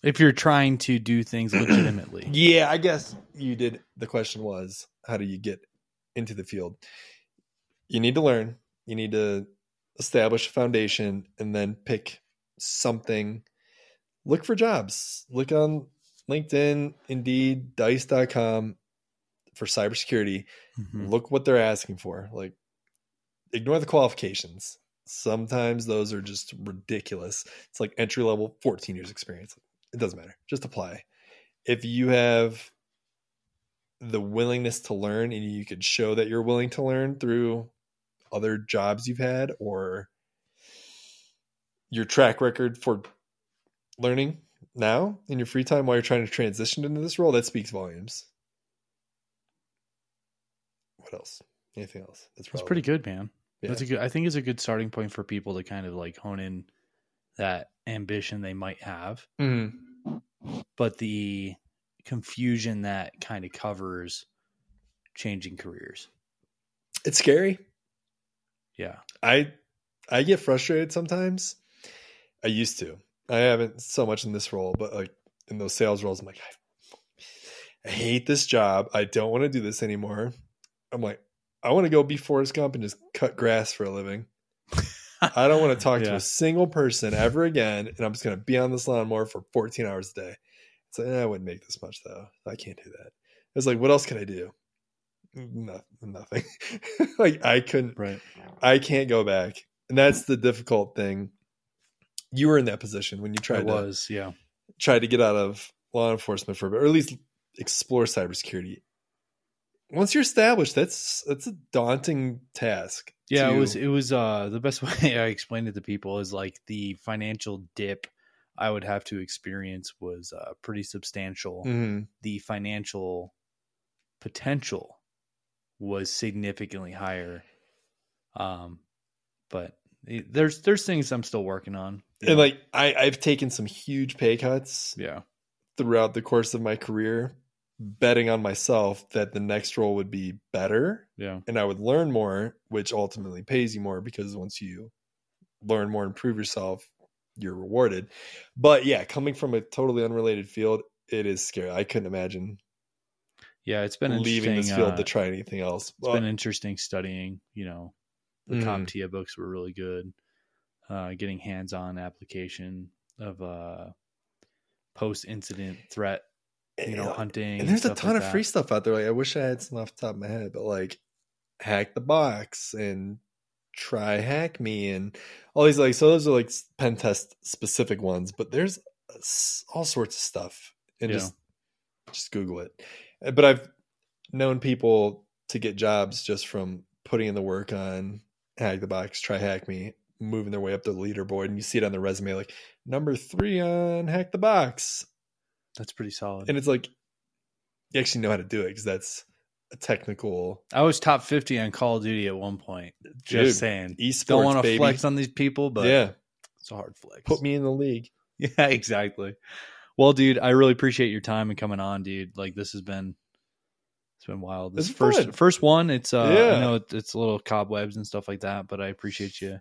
If you're trying to do things legitimately. Yeah, I guess you did. The question was, how do you get into the field? You need to learn. You need to establish a foundation and then pick something. Look for jobs. Look on LinkedIn, Indeed, Dice.com for cybersecurity. Mhm. Look what they're asking for. Like, ignore the qualifications. Sometimes those are just ridiculous. It's like entry level, 14 years experience. It doesn't matter. Just apply. If you have the willingness to learn and you could show that you're willing to learn through other jobs you've had or your track record for learning now in your free time while you're trying to transition into this role, that speaks volumes. What else? Anything else? That's, That's pretty good, man. Yeah. That's a good. I think it's a good starting point for people to kind of like hone in that ambition they might have, Mhm. but the confusion that kind of covers changing careers. It's scary. Yeah. I I get frustrated sometimes. I used to. I haven't so much in this role, but like in those sales roles, I'm like, I, I hate this job. I don't want to do this anymore. I'm like, I want to go be Forrest Gump and just cut grass for a living. I don't want to talk to a single person ever again, and I'm just going to be on this lawnmower for 14 hours a day. It's like, eh, I wouldn't make this much though. I can't do that. It's like, what else can I do? No, nothing. like I couldn't. Right. I can't go back, and that's the difficult thing. You were in that position when you I tried to was. Yeah. tried to get out of law enforcement for a bit, or at least explore cybersecurity. Once you're established, that's that's a daunting task. Yeah, to- it was it was uh the best way I explained it to people is like the financial dip I would have to experience was uh, pretty substantial. Mhm. The financial potential was significantly higher. Um but it- there's there's things I'm still working on. and know? like I, I've taken some huge pay cuts yeah. throughout the course of my career, betting on myself that the next role would be better Yeah. and I would learn more, which ultimately pays you more because once you learn more and prove yourself, you're rewarded. But yeah, coming from a totally unrelated field, it is scary. I couldn't imagine Yeah, it's been leaving this field uh, to try anything else. it's been interesting studying, you know, the Mhm. CompTIA books were really good. Uh, getting hands-on application of uh, post-incident threat, you know, hunting. and there's a stuff ton like of free stuff out there. Like I wish I had some off the top of my head, but like hack the box and try hack me and all these like so those are like pen test specific ones, but there's all sorts of stuff and Yeah. just just Google it. But I've known people to get jobs just from putting in the work on hack the box, try hack me, moving their way up the leaderboard, and you see it on the resume like number three on hack the box That's pretty solid. and it's like you actually know how to do it because that's a technical I was top 50 on Call of Duty at one point. Just Dude, saying. esports Don't want to flex on these people, but yeah, it's a hard flex. put me in the league. Yeah, exactly. Well, dude, I really appreciate your time and coming on, dude. Like this has been it's been wild. This It's first fun. first one, it's uh Yeah. I know it, it's a little cobwebs and stuff like that, but I appreciate you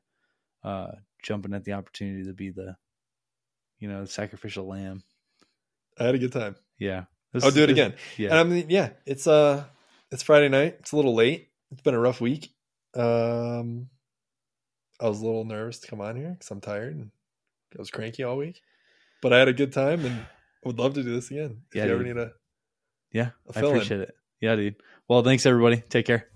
uh jumping at the opportunity to be the you know, the sacrificial lamb. I had a good time. Yeah. I'll do it again. Yeah. And I mean, yeah, it's uh, it's Friday night. It's a little late. It's been a rough week. Um, I was a little nervous to come on here because I'm tired and I was cranky all week. But I had a good time and would love to do this again. If Yeah, you ever need a Yeah, A I appreciate it. Yeah, dude. Well, thanks everybody. Take care.